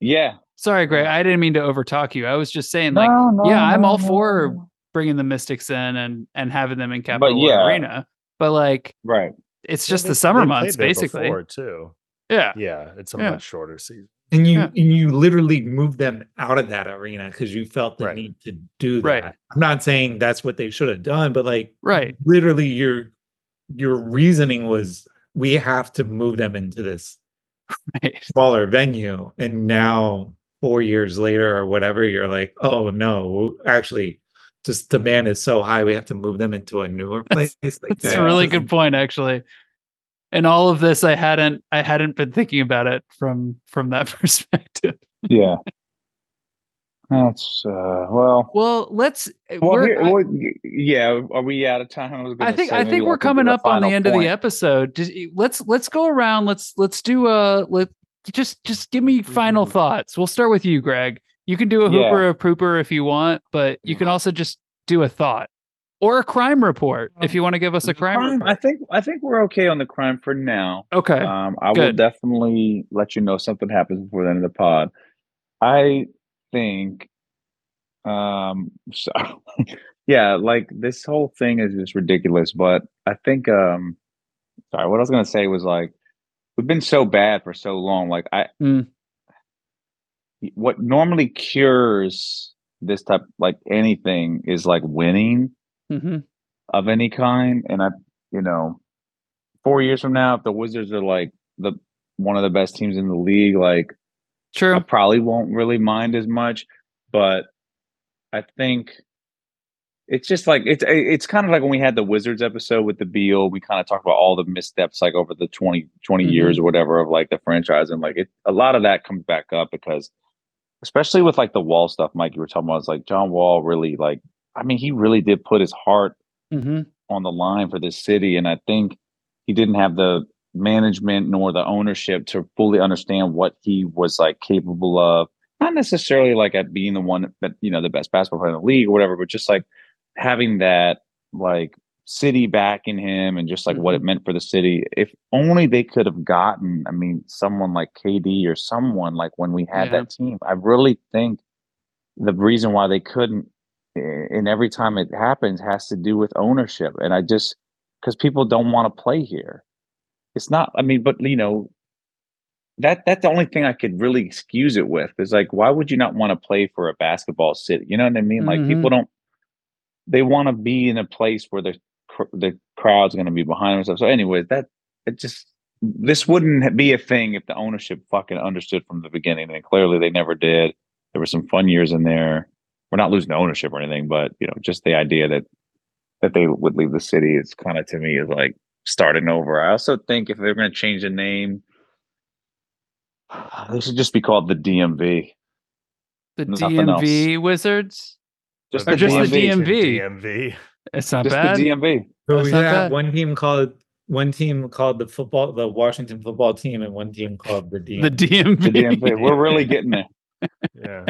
Yeah, Sorry, Greg. I didn't mean to overtalk you. I was just saying, like, No, no, yeah, I'm all no, for no. bringing the Mystics in and and having them in Capital One yeah. Arena. But like, right. it's just they- the summer they months, basically. before, too. Yeah. Yeah, it's a Yeah. much shorter season. and you Yeah. and you literally moved them out of that arena because you felt the Right. need to do that. Right. I'm not saying that's what they should have done, but like Right. literally your your reasoning was we have to move them into this Right. smaller venue and now four years later or whatever you're like oh no actually just demand is so high we have to move them into a newer place like That's that a really good point, actually. And all of this, I hadn't, I hadn't been thinking about it from from that perspective. Yeah. That's uh well. Well, let's. Well, we're, here, I- well, yeah. Are we out of time? was I think say I think we're coming up on the final end of the episode. Just, let's let's go around. Let's let's do a let just just give me final Mhm. thoughts. We'll start with you, Greg. You can do a Yeah. hooper, a pooper if you want, but you can also just do a thought or a crime report if you want to give us a crime. Crime, I think I think we're okay on the crime for now. Okay. Um, I will definitely let you know if something happens before the end of the pod. I think, um, so, yeah, like this whole thing is just ridiculous. But I think, um, sorry, what I was gonna say was like, we've been so bad for so long. Like I, Mm. what normally cures this type, like anything, is like winning hmm of any kind. And I, you know, four years from now, if the Wizards are like the one of the best teams in the league, like True. I probably won't really mind as much. But I think it's just like it's it's kind of like when we had the Wizards episode with the Beal, we kind of talked about all the missteps like over the 20, 20 years or whatever of like the franchise. And like it a lot of that comes back up because especially with like the wall stuff, Mike, you were talking about, it's like John Wall really like I mean, he really did put his heart hmm on the line for this city. And I think he didn't have the management nor the ownership to fully understand what he was like capable of. Not necessarily like at being the one that, you know, the best basketball player in the league or whatever, but just like having that like city backing him and just like what it meant for the city. If only they could have gotten, I mean, someone like KD or someone like when we had Yeah. that team. I really think the reason why they couldn't eh, and every time it happens has to do with ownership and i just because people don't want to play here it's not i mean but you know that that's the only thing i could really excuse it with is like why would you not want to play for a basketball city you know what i mean like people don't they want to be in a place where the the crowd's going to be behind them so anyways that it just this wouldn't be a thing if the ownership fucking understood from the beginning and clearly they never did there were some fun years in there we're not losing ownership or anything, but you know, just the idea that that they would leave the city is kind of to me is like starting over. I also think if they're going to change the name, they should just be called the DMV. The. DMV Wizards. Just Or the just the DMV. DMV. DMV. It's not Just bad. the DMV. So we not have bad. one team called one team called the football the Washington football team and one team called the DMV. The DMV. The DMV. We're really getting there. Yeah.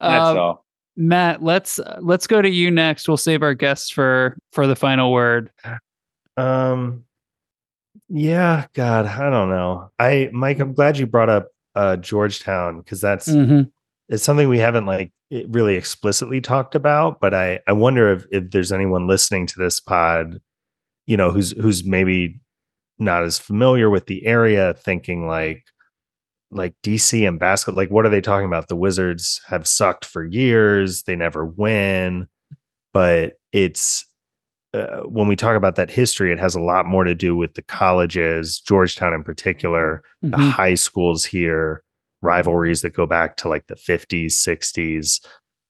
That's Um, all. Matt, let's uh, let's go to you next. We'll save our guests for for the final word. Um yeah, God, I don't know. I Mike, I'm glad you brought up uh Georgetown because that's Mhm. it's something we haven't like it really explicitly talked about, but I I wonder if if there's anyone listening to this pod, you know, who's who's maybe not as familiar with the area thinking like like DC and basketball like what are they talking about? The Wizards have sucked for years, they never win, but it's uh, when we talk about that history, it has a lot more to do with the colleges, Georgetown in particular, the Mhm. high schools here, rivalries that go back to like the 50s, 60s.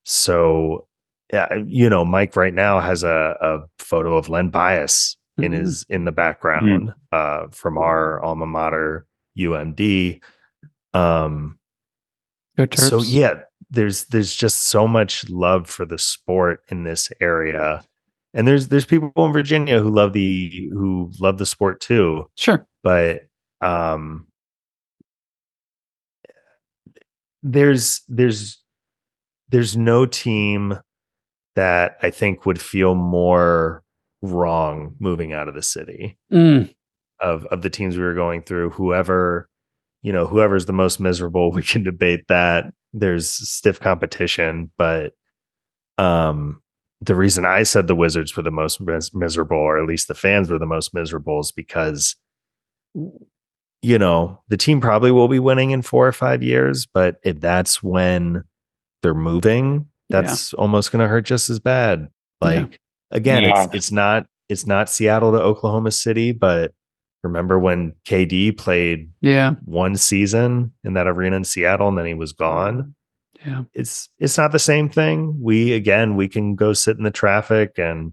So, yeah, you know, Mike right now has a, a photo of Len Bias in Mhm. his in the background uh from our alma mater UMD. Um so yeah, there's there's just so much love for the sport in this area. And there's there's people in Virginia who love the who love the sport too, Sure. but um there's there's there's no team that I think would feel more wrong moving out of the city Mm, of of the teams we were going through. Whoever you know whoever's the most miserable we can debate that. There's stiff competition but um the reason i said the wizards were the most mis- miserable or at least the fans were the most miserable is because you know the team probably will be winning in 4 or 5 years but if that's when they're moving Yeah. that's almost going to hurt just as bad like Yeah. again Yeah. it's it's not it's not Seattle to Oklahoma City but remember when KD played yeah. one season in that arena in Seattle and then he was gone Yeah. it's it's not the same thing we again we can go sit in the traffic and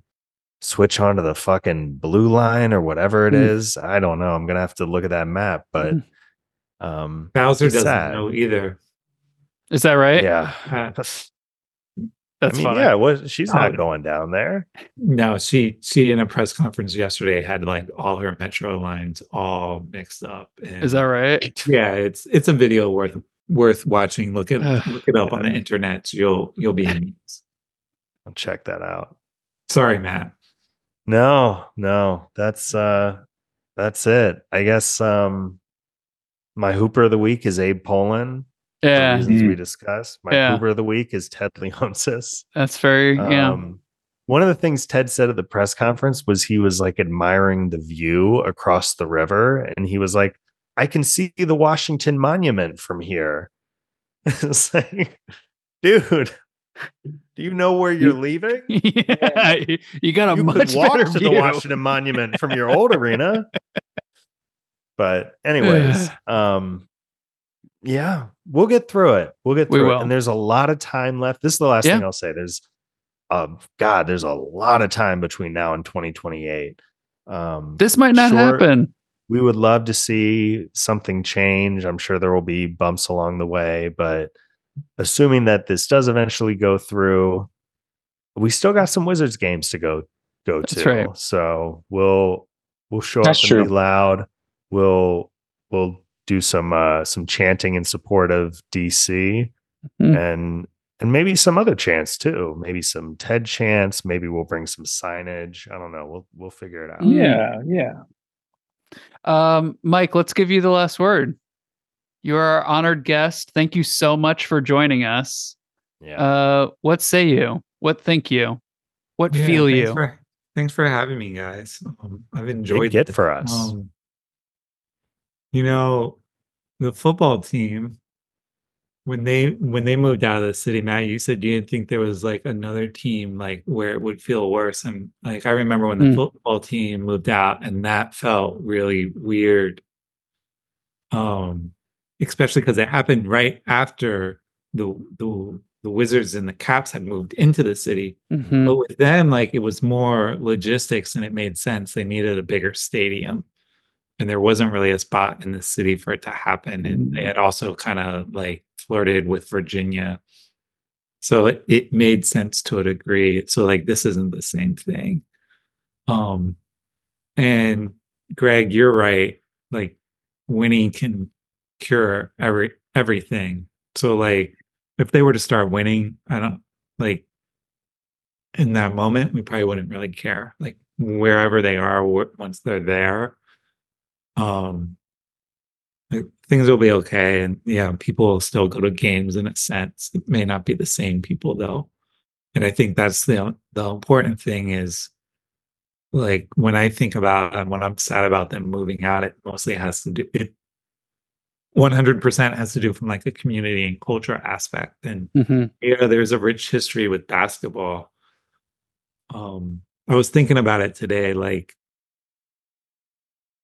switch onto the fucking blue line or whatever it Mm. is i don't know i'm gonna have to look at that map but Mm. um Bowser doesn't sad. know either. Is that right? yeah Uh, That's i mean funny. yeah what she's not going down there No, she she in a press conference yesterday had like all her metro lines all mixed up. And Is that right? yeah, it's it's a video worth worth watching. Look it look it up on the internet. So you'll you'll be amused. i'll check that out Sorry, Matt. No, no, that's uh that's it. I guess um my hooper of the week is Abe Pollin. for Yeah. reasons we Mm. discussed. My Yeah. hooper of the week is Ted Leonsis. That's very, yeah. Um one of the things Ted said at the press conference was he was like admiring the view across the river and he was like, I can see the Washington Monument from here. it's like, dude, do you know where you're leaving? yeah. You got a you much walk better to view. the Washington Monument from your old arena. But anyways, um yeah, we'll get through it. We'll get through will. it. And there's a lot of time left. This is the last Yeah. thing I'll say. There's um God, there's a lot of time between now and 2028. Um This might not Sure. happen. we would love to see something change. I'm sure there will be bumps along the way, but assuming that this does eventually go through, we still got some Wizards games to go go That's to. right. So we'll we'll show That's up and be loud. We'll we'll do some uh some chanting in support of DC Mhm. and and maybe some other chants too. Maybe some TED chants. Maybe we'll bring some signage. I don't know. We'll we'll figure it out. Yeah, yeah. Um, Mike, let's give you the last word. You are our honored guest. Thank you so much for joining us. Yeah. Uh, what say you? What think you? What Yeah, feel thanks you? For, thanks for having me, guys. Um, I've enjoyed it for us. Um, you know, the football team when they when they moved out of the city, Matt, you said you didn't think there was like another team like where it would feel worse. And like I remember when the Mm. football team moved out, and that felt really weird. Um, especially because it happened right after the the the Wizards and the Caps had moved into the city. Mhm. But with them, like it was more logistics and it made sense. They needed a bigger stadium. And there wasn't really a spot in the city for it to happen. And they had also kind of like flirted with Virginia. So it, it made sense to a degree. So like this isn't the same thing. Um and Greg, you're right. Like winning can cure every everything. So like if they were to start winning, I don't like in that moment, we probably wouldn't really care. Like wherever they are, once they're there, um, things will be okay. And yeah, people will still go to games in a sense. It may not be the same people though, and I think that's the the important thing is like when I think about and when I'm sad about them moving out, it mostly has to do it. 100% has to do from like a community and culture aspect and Mhm. yeah, there's a rich history with basketball. Um, I was thinking about it today, like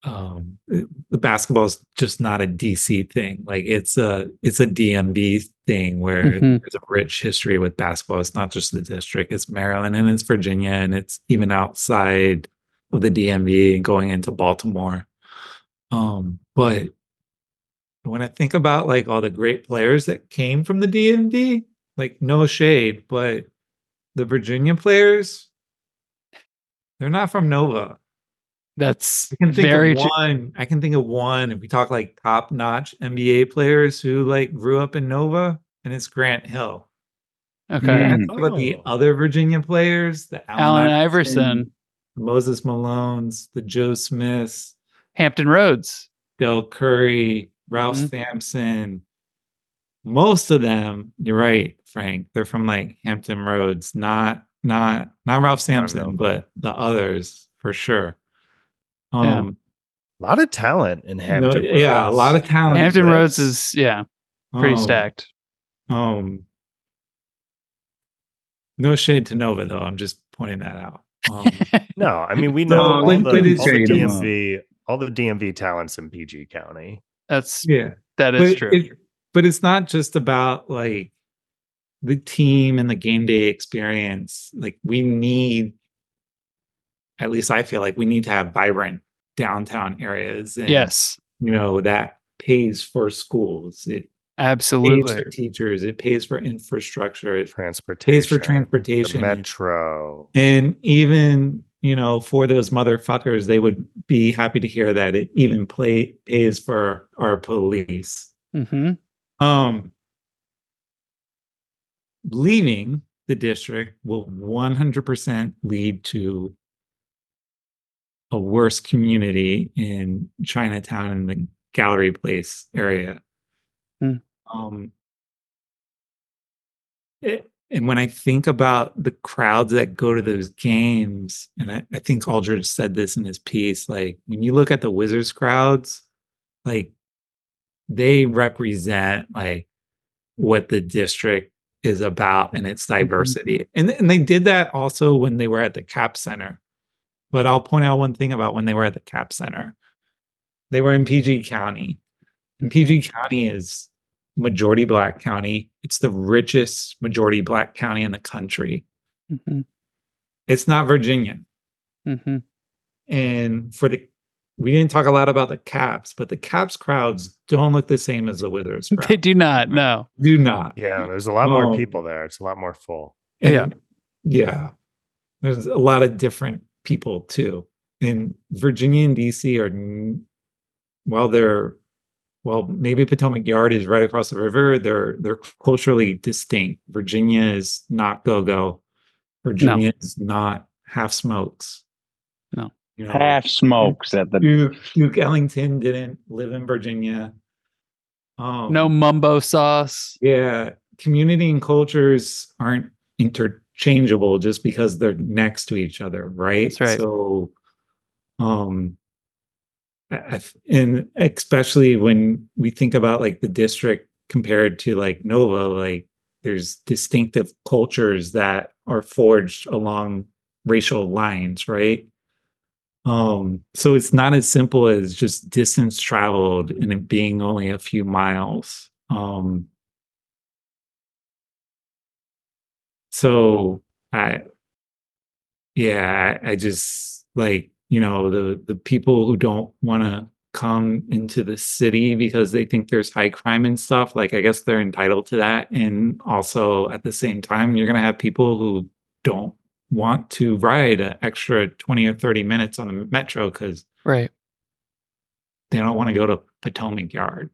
um the basketball is just not a DC thing. Like it's a it's a DMV thing where Mhm. there's a rich history with basketball. It's not just the district, it's Maryland and it's Virginia and it's even outside of the DMV and going into Baltimore. Um, but when I think about like all the great players that came from the DMV, like no shade, but the Virginia players, they're not from Nova. That's I can think very of tr- one. I can think of one. If we talk like top notch NBA players who like grew up in Nova, and it's Grant Hill. okay. Mm. How about the Oh. other Virginia players? The Allen Iverson, Moses Malone's, the Joe Smiths, Hampton Roads. Del Curry, Ralph Mhm. Sampson. Most of them, you're right, Frank. They're from like Hampton Roads, not not not Ralph Sampson, but the others for sure. Yeah. Um, A lot of talent in no, Hampton. yeah, a lot of talent. Hampton Roads is yeah, pretty um, stacked. Um, no shade to Nova though. I'm just pointing that out. Um, No, I mean we No, know all, the, all the shade 'em up. DMV, all the DMV talents in PG County. That's yeah, that is but true. it- but it's not just about like the team and the game day experience. Like we need, at least I feel like we need to have vibrant downtown areas. And, yes, you know that pays for schools. It pays absolutely. for teachers. It pays for infrastructure. It Transportation. pays for the transportation. metro. And even, you know, for those motherfuckers, they would be happy to hear that it even play pays for our police. hmm Um leaving the district will 100% lead to a worse community in Chinatown and the Gallery Place area. Hmm. Um, it- and when I think about the crowds that go to those games, and I, I think Aldridge said this in his piece, like when you look at the Wizards crowds, like they represent like what the district is about and its mm-hmm. diversity. And, and they did that also when they were at the Cap Center. But I'll point out one thing about when they were at the Cap Center. They were in PG County. And PG County is majority black county. It's the richest majority black county in the country. hmm It's not Virginia. hmm And for the we didn't talk a lot about the Caps, but the Caps crowds don't look the same as the Wizards. crowd. They do not. No. do not. Yeah, there's a lot more Um, people there. It's a lot more full. And Yeah. Yeah. There's a lot of different people too. In Virginia and DC are, while they're, well, maybe Potomac Yard is right across the river. They're they're culturally distinct. Virginia is not go go. Virginia is not half smokes. No. You know, Half smokes at the Duke, Duke Ellington didn't live in Virginia. Um, No mumbo sauce. yeah, community and cultures aren't interchangeable just because they're next to each other, right? That's right. So, um, I- I f- and especially when we think about like the district compared to like Nova, like there's distinctive cultures that are forged along racial lines, right? Um, so it's not as simple as just distance traveled and it being only a few miles. Um, so I, yeah, I, I just like, you know, the, the people who don't want to come into the city because they think there's high crime and stuff, like, I guess they're entitled to that. And also at the same time, you're going to have people who don't want to ride an extra 20 or 30 minutes on the metro because Right. they don't want to go to Potomac Yard.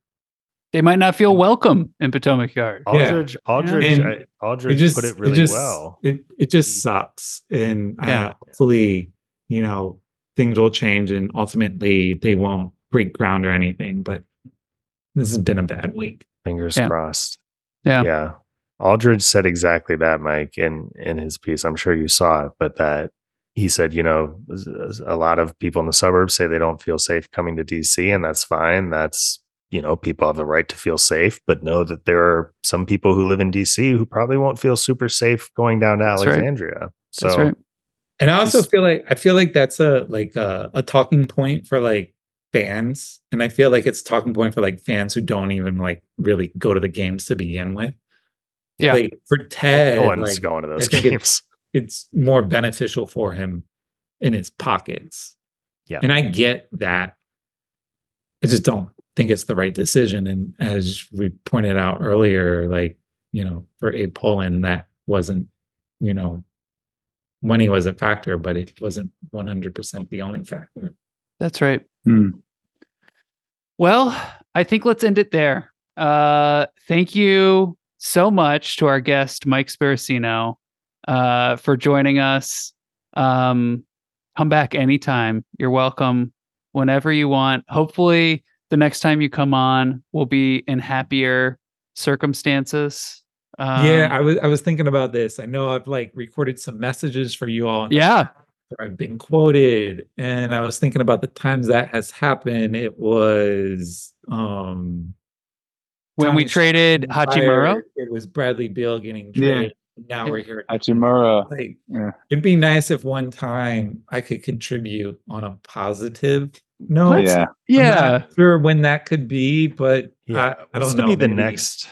They might not feel welcome in Potomac Yard. Yeah. Aldridge, Aldridge, And Aldridge it just put it really just, well. It it just sucks, and Yeah. uh, hopefully, you know, things will change, and ultimately they won't break ground or anything. But this has been a bad week. Fingers Yeah. crossed. Yeah. Yeah. Aldridge said exactly that, Mike, in in his piece. I'm sure you saw it, but that he said, you know, a lot of people in the suburbs say they don't feel safe coming to DC, and that's fine. That's you know, people have the right to feel safe, but know that there are some people who live in DC who probably won't feel super safe going down to That's right. Alexandria. So That's right. And I also feel like I feel like that's a like a, a talking point for like fans, and I feel like it's a talking point for like fans who don't even like really go to the games to begin with. Yeah. Like for Ted, no one's like, going to those games. it's it's more beneficial for him in his pockets. Yeah. And I get that. I just don't think it's the right decision. And as we pointed out earlier, like, you know, for Abe Pollin, that wasn't, you know, money was a factor, but it wasn't 100% the only factor. That's right. Hmm. Well, I think let's end it there. Uh, thank you so much to our guest, Mike Sparacino, uh, for joining us. Um, come back anytime. You're welcome whenever you want. Hopefully, the next time you come on we'll be in happier circumstances. Um, yeah, I was I was thinking about this. I know I've like recorded some messages for you all. yeah. I've been quoted, and I was thinking about the times that has happened. It was um When we Thomas traded Hachimura. It was Bradley Beal getting traded. Yeah. Now we're here. Hachimura. Like, Yeah. it'd be nice if one time I could contribute on a positive note. Yeah. I'm Yeah. not sure when that could be, but Yeah, I, I don't gonna know. be the maybe- next?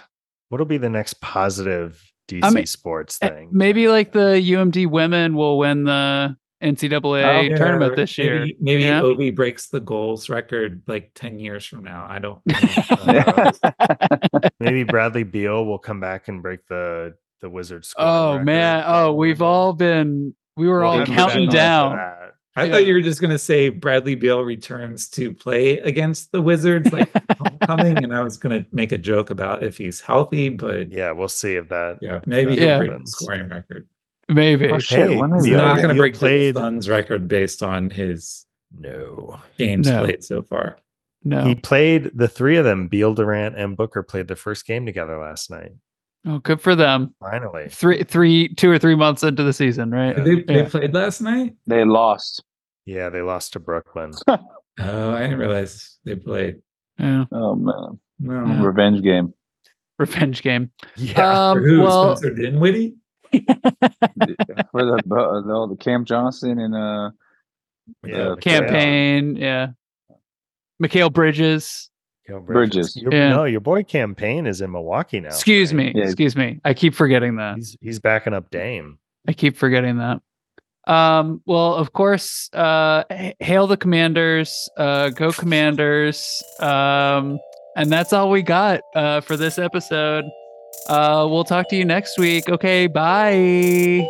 What'll be the next positive DC mean, sports Eh, thing? Maybe like the UMD women will win the NCAA Oh, Yeah, tournament this year. Maybe, maybe Yeah. Ovi breaks the goals record like 10 years from now. I don't Maybe Bradley Beal will come back and break the the Wizards. oh record man. Oh, we've all been we were We'll all counting bet on down. That. I Yeah. thought you were just gonna say Bradley Beal returns to play against the Wizards like homecoming, and I was gonna make a joke about if he's healthy, but Yeah, we'll see if that. yeah, maybe that he'll Yeah. break the scoring record. Maybe. Oh, shit. Hey, when is He's Beal- not gonna break played- the Suns record based on his No, games No. played so far. No. he played the three of them. Beal, Durant, and Booker played their first game together last night. oh, good for them. Finally, Three, three, two or three months into the season, right? Yeah. They, they Yeah. played last night. They lost. Yeah, they lost to Brooklyn. Oh, I didn't realize they played. Yeah. Oh man. No, Yeah. Revenge game. Revenge game. Yeah, Um, For who? well, Spencer Dinwiddie. For the, uh, the the Cam Johnson and uh yeah. Cam Payne. Yeah. Mikhail Bridges. Mikal Bridges. Your, Yeah. No, your boy Cam Payne is in Milwaukee now. Excuse Frank. me. Yeah. Excuse me. I keep forgetting that. He's he's backing up Dame. I keep forgetting that. Um, well, of course, uh, hail the commanders, uh, go commanders. Um, and that's all we got, uh, for this episode. Uh, we'll talk to you next week. Okay. Bye.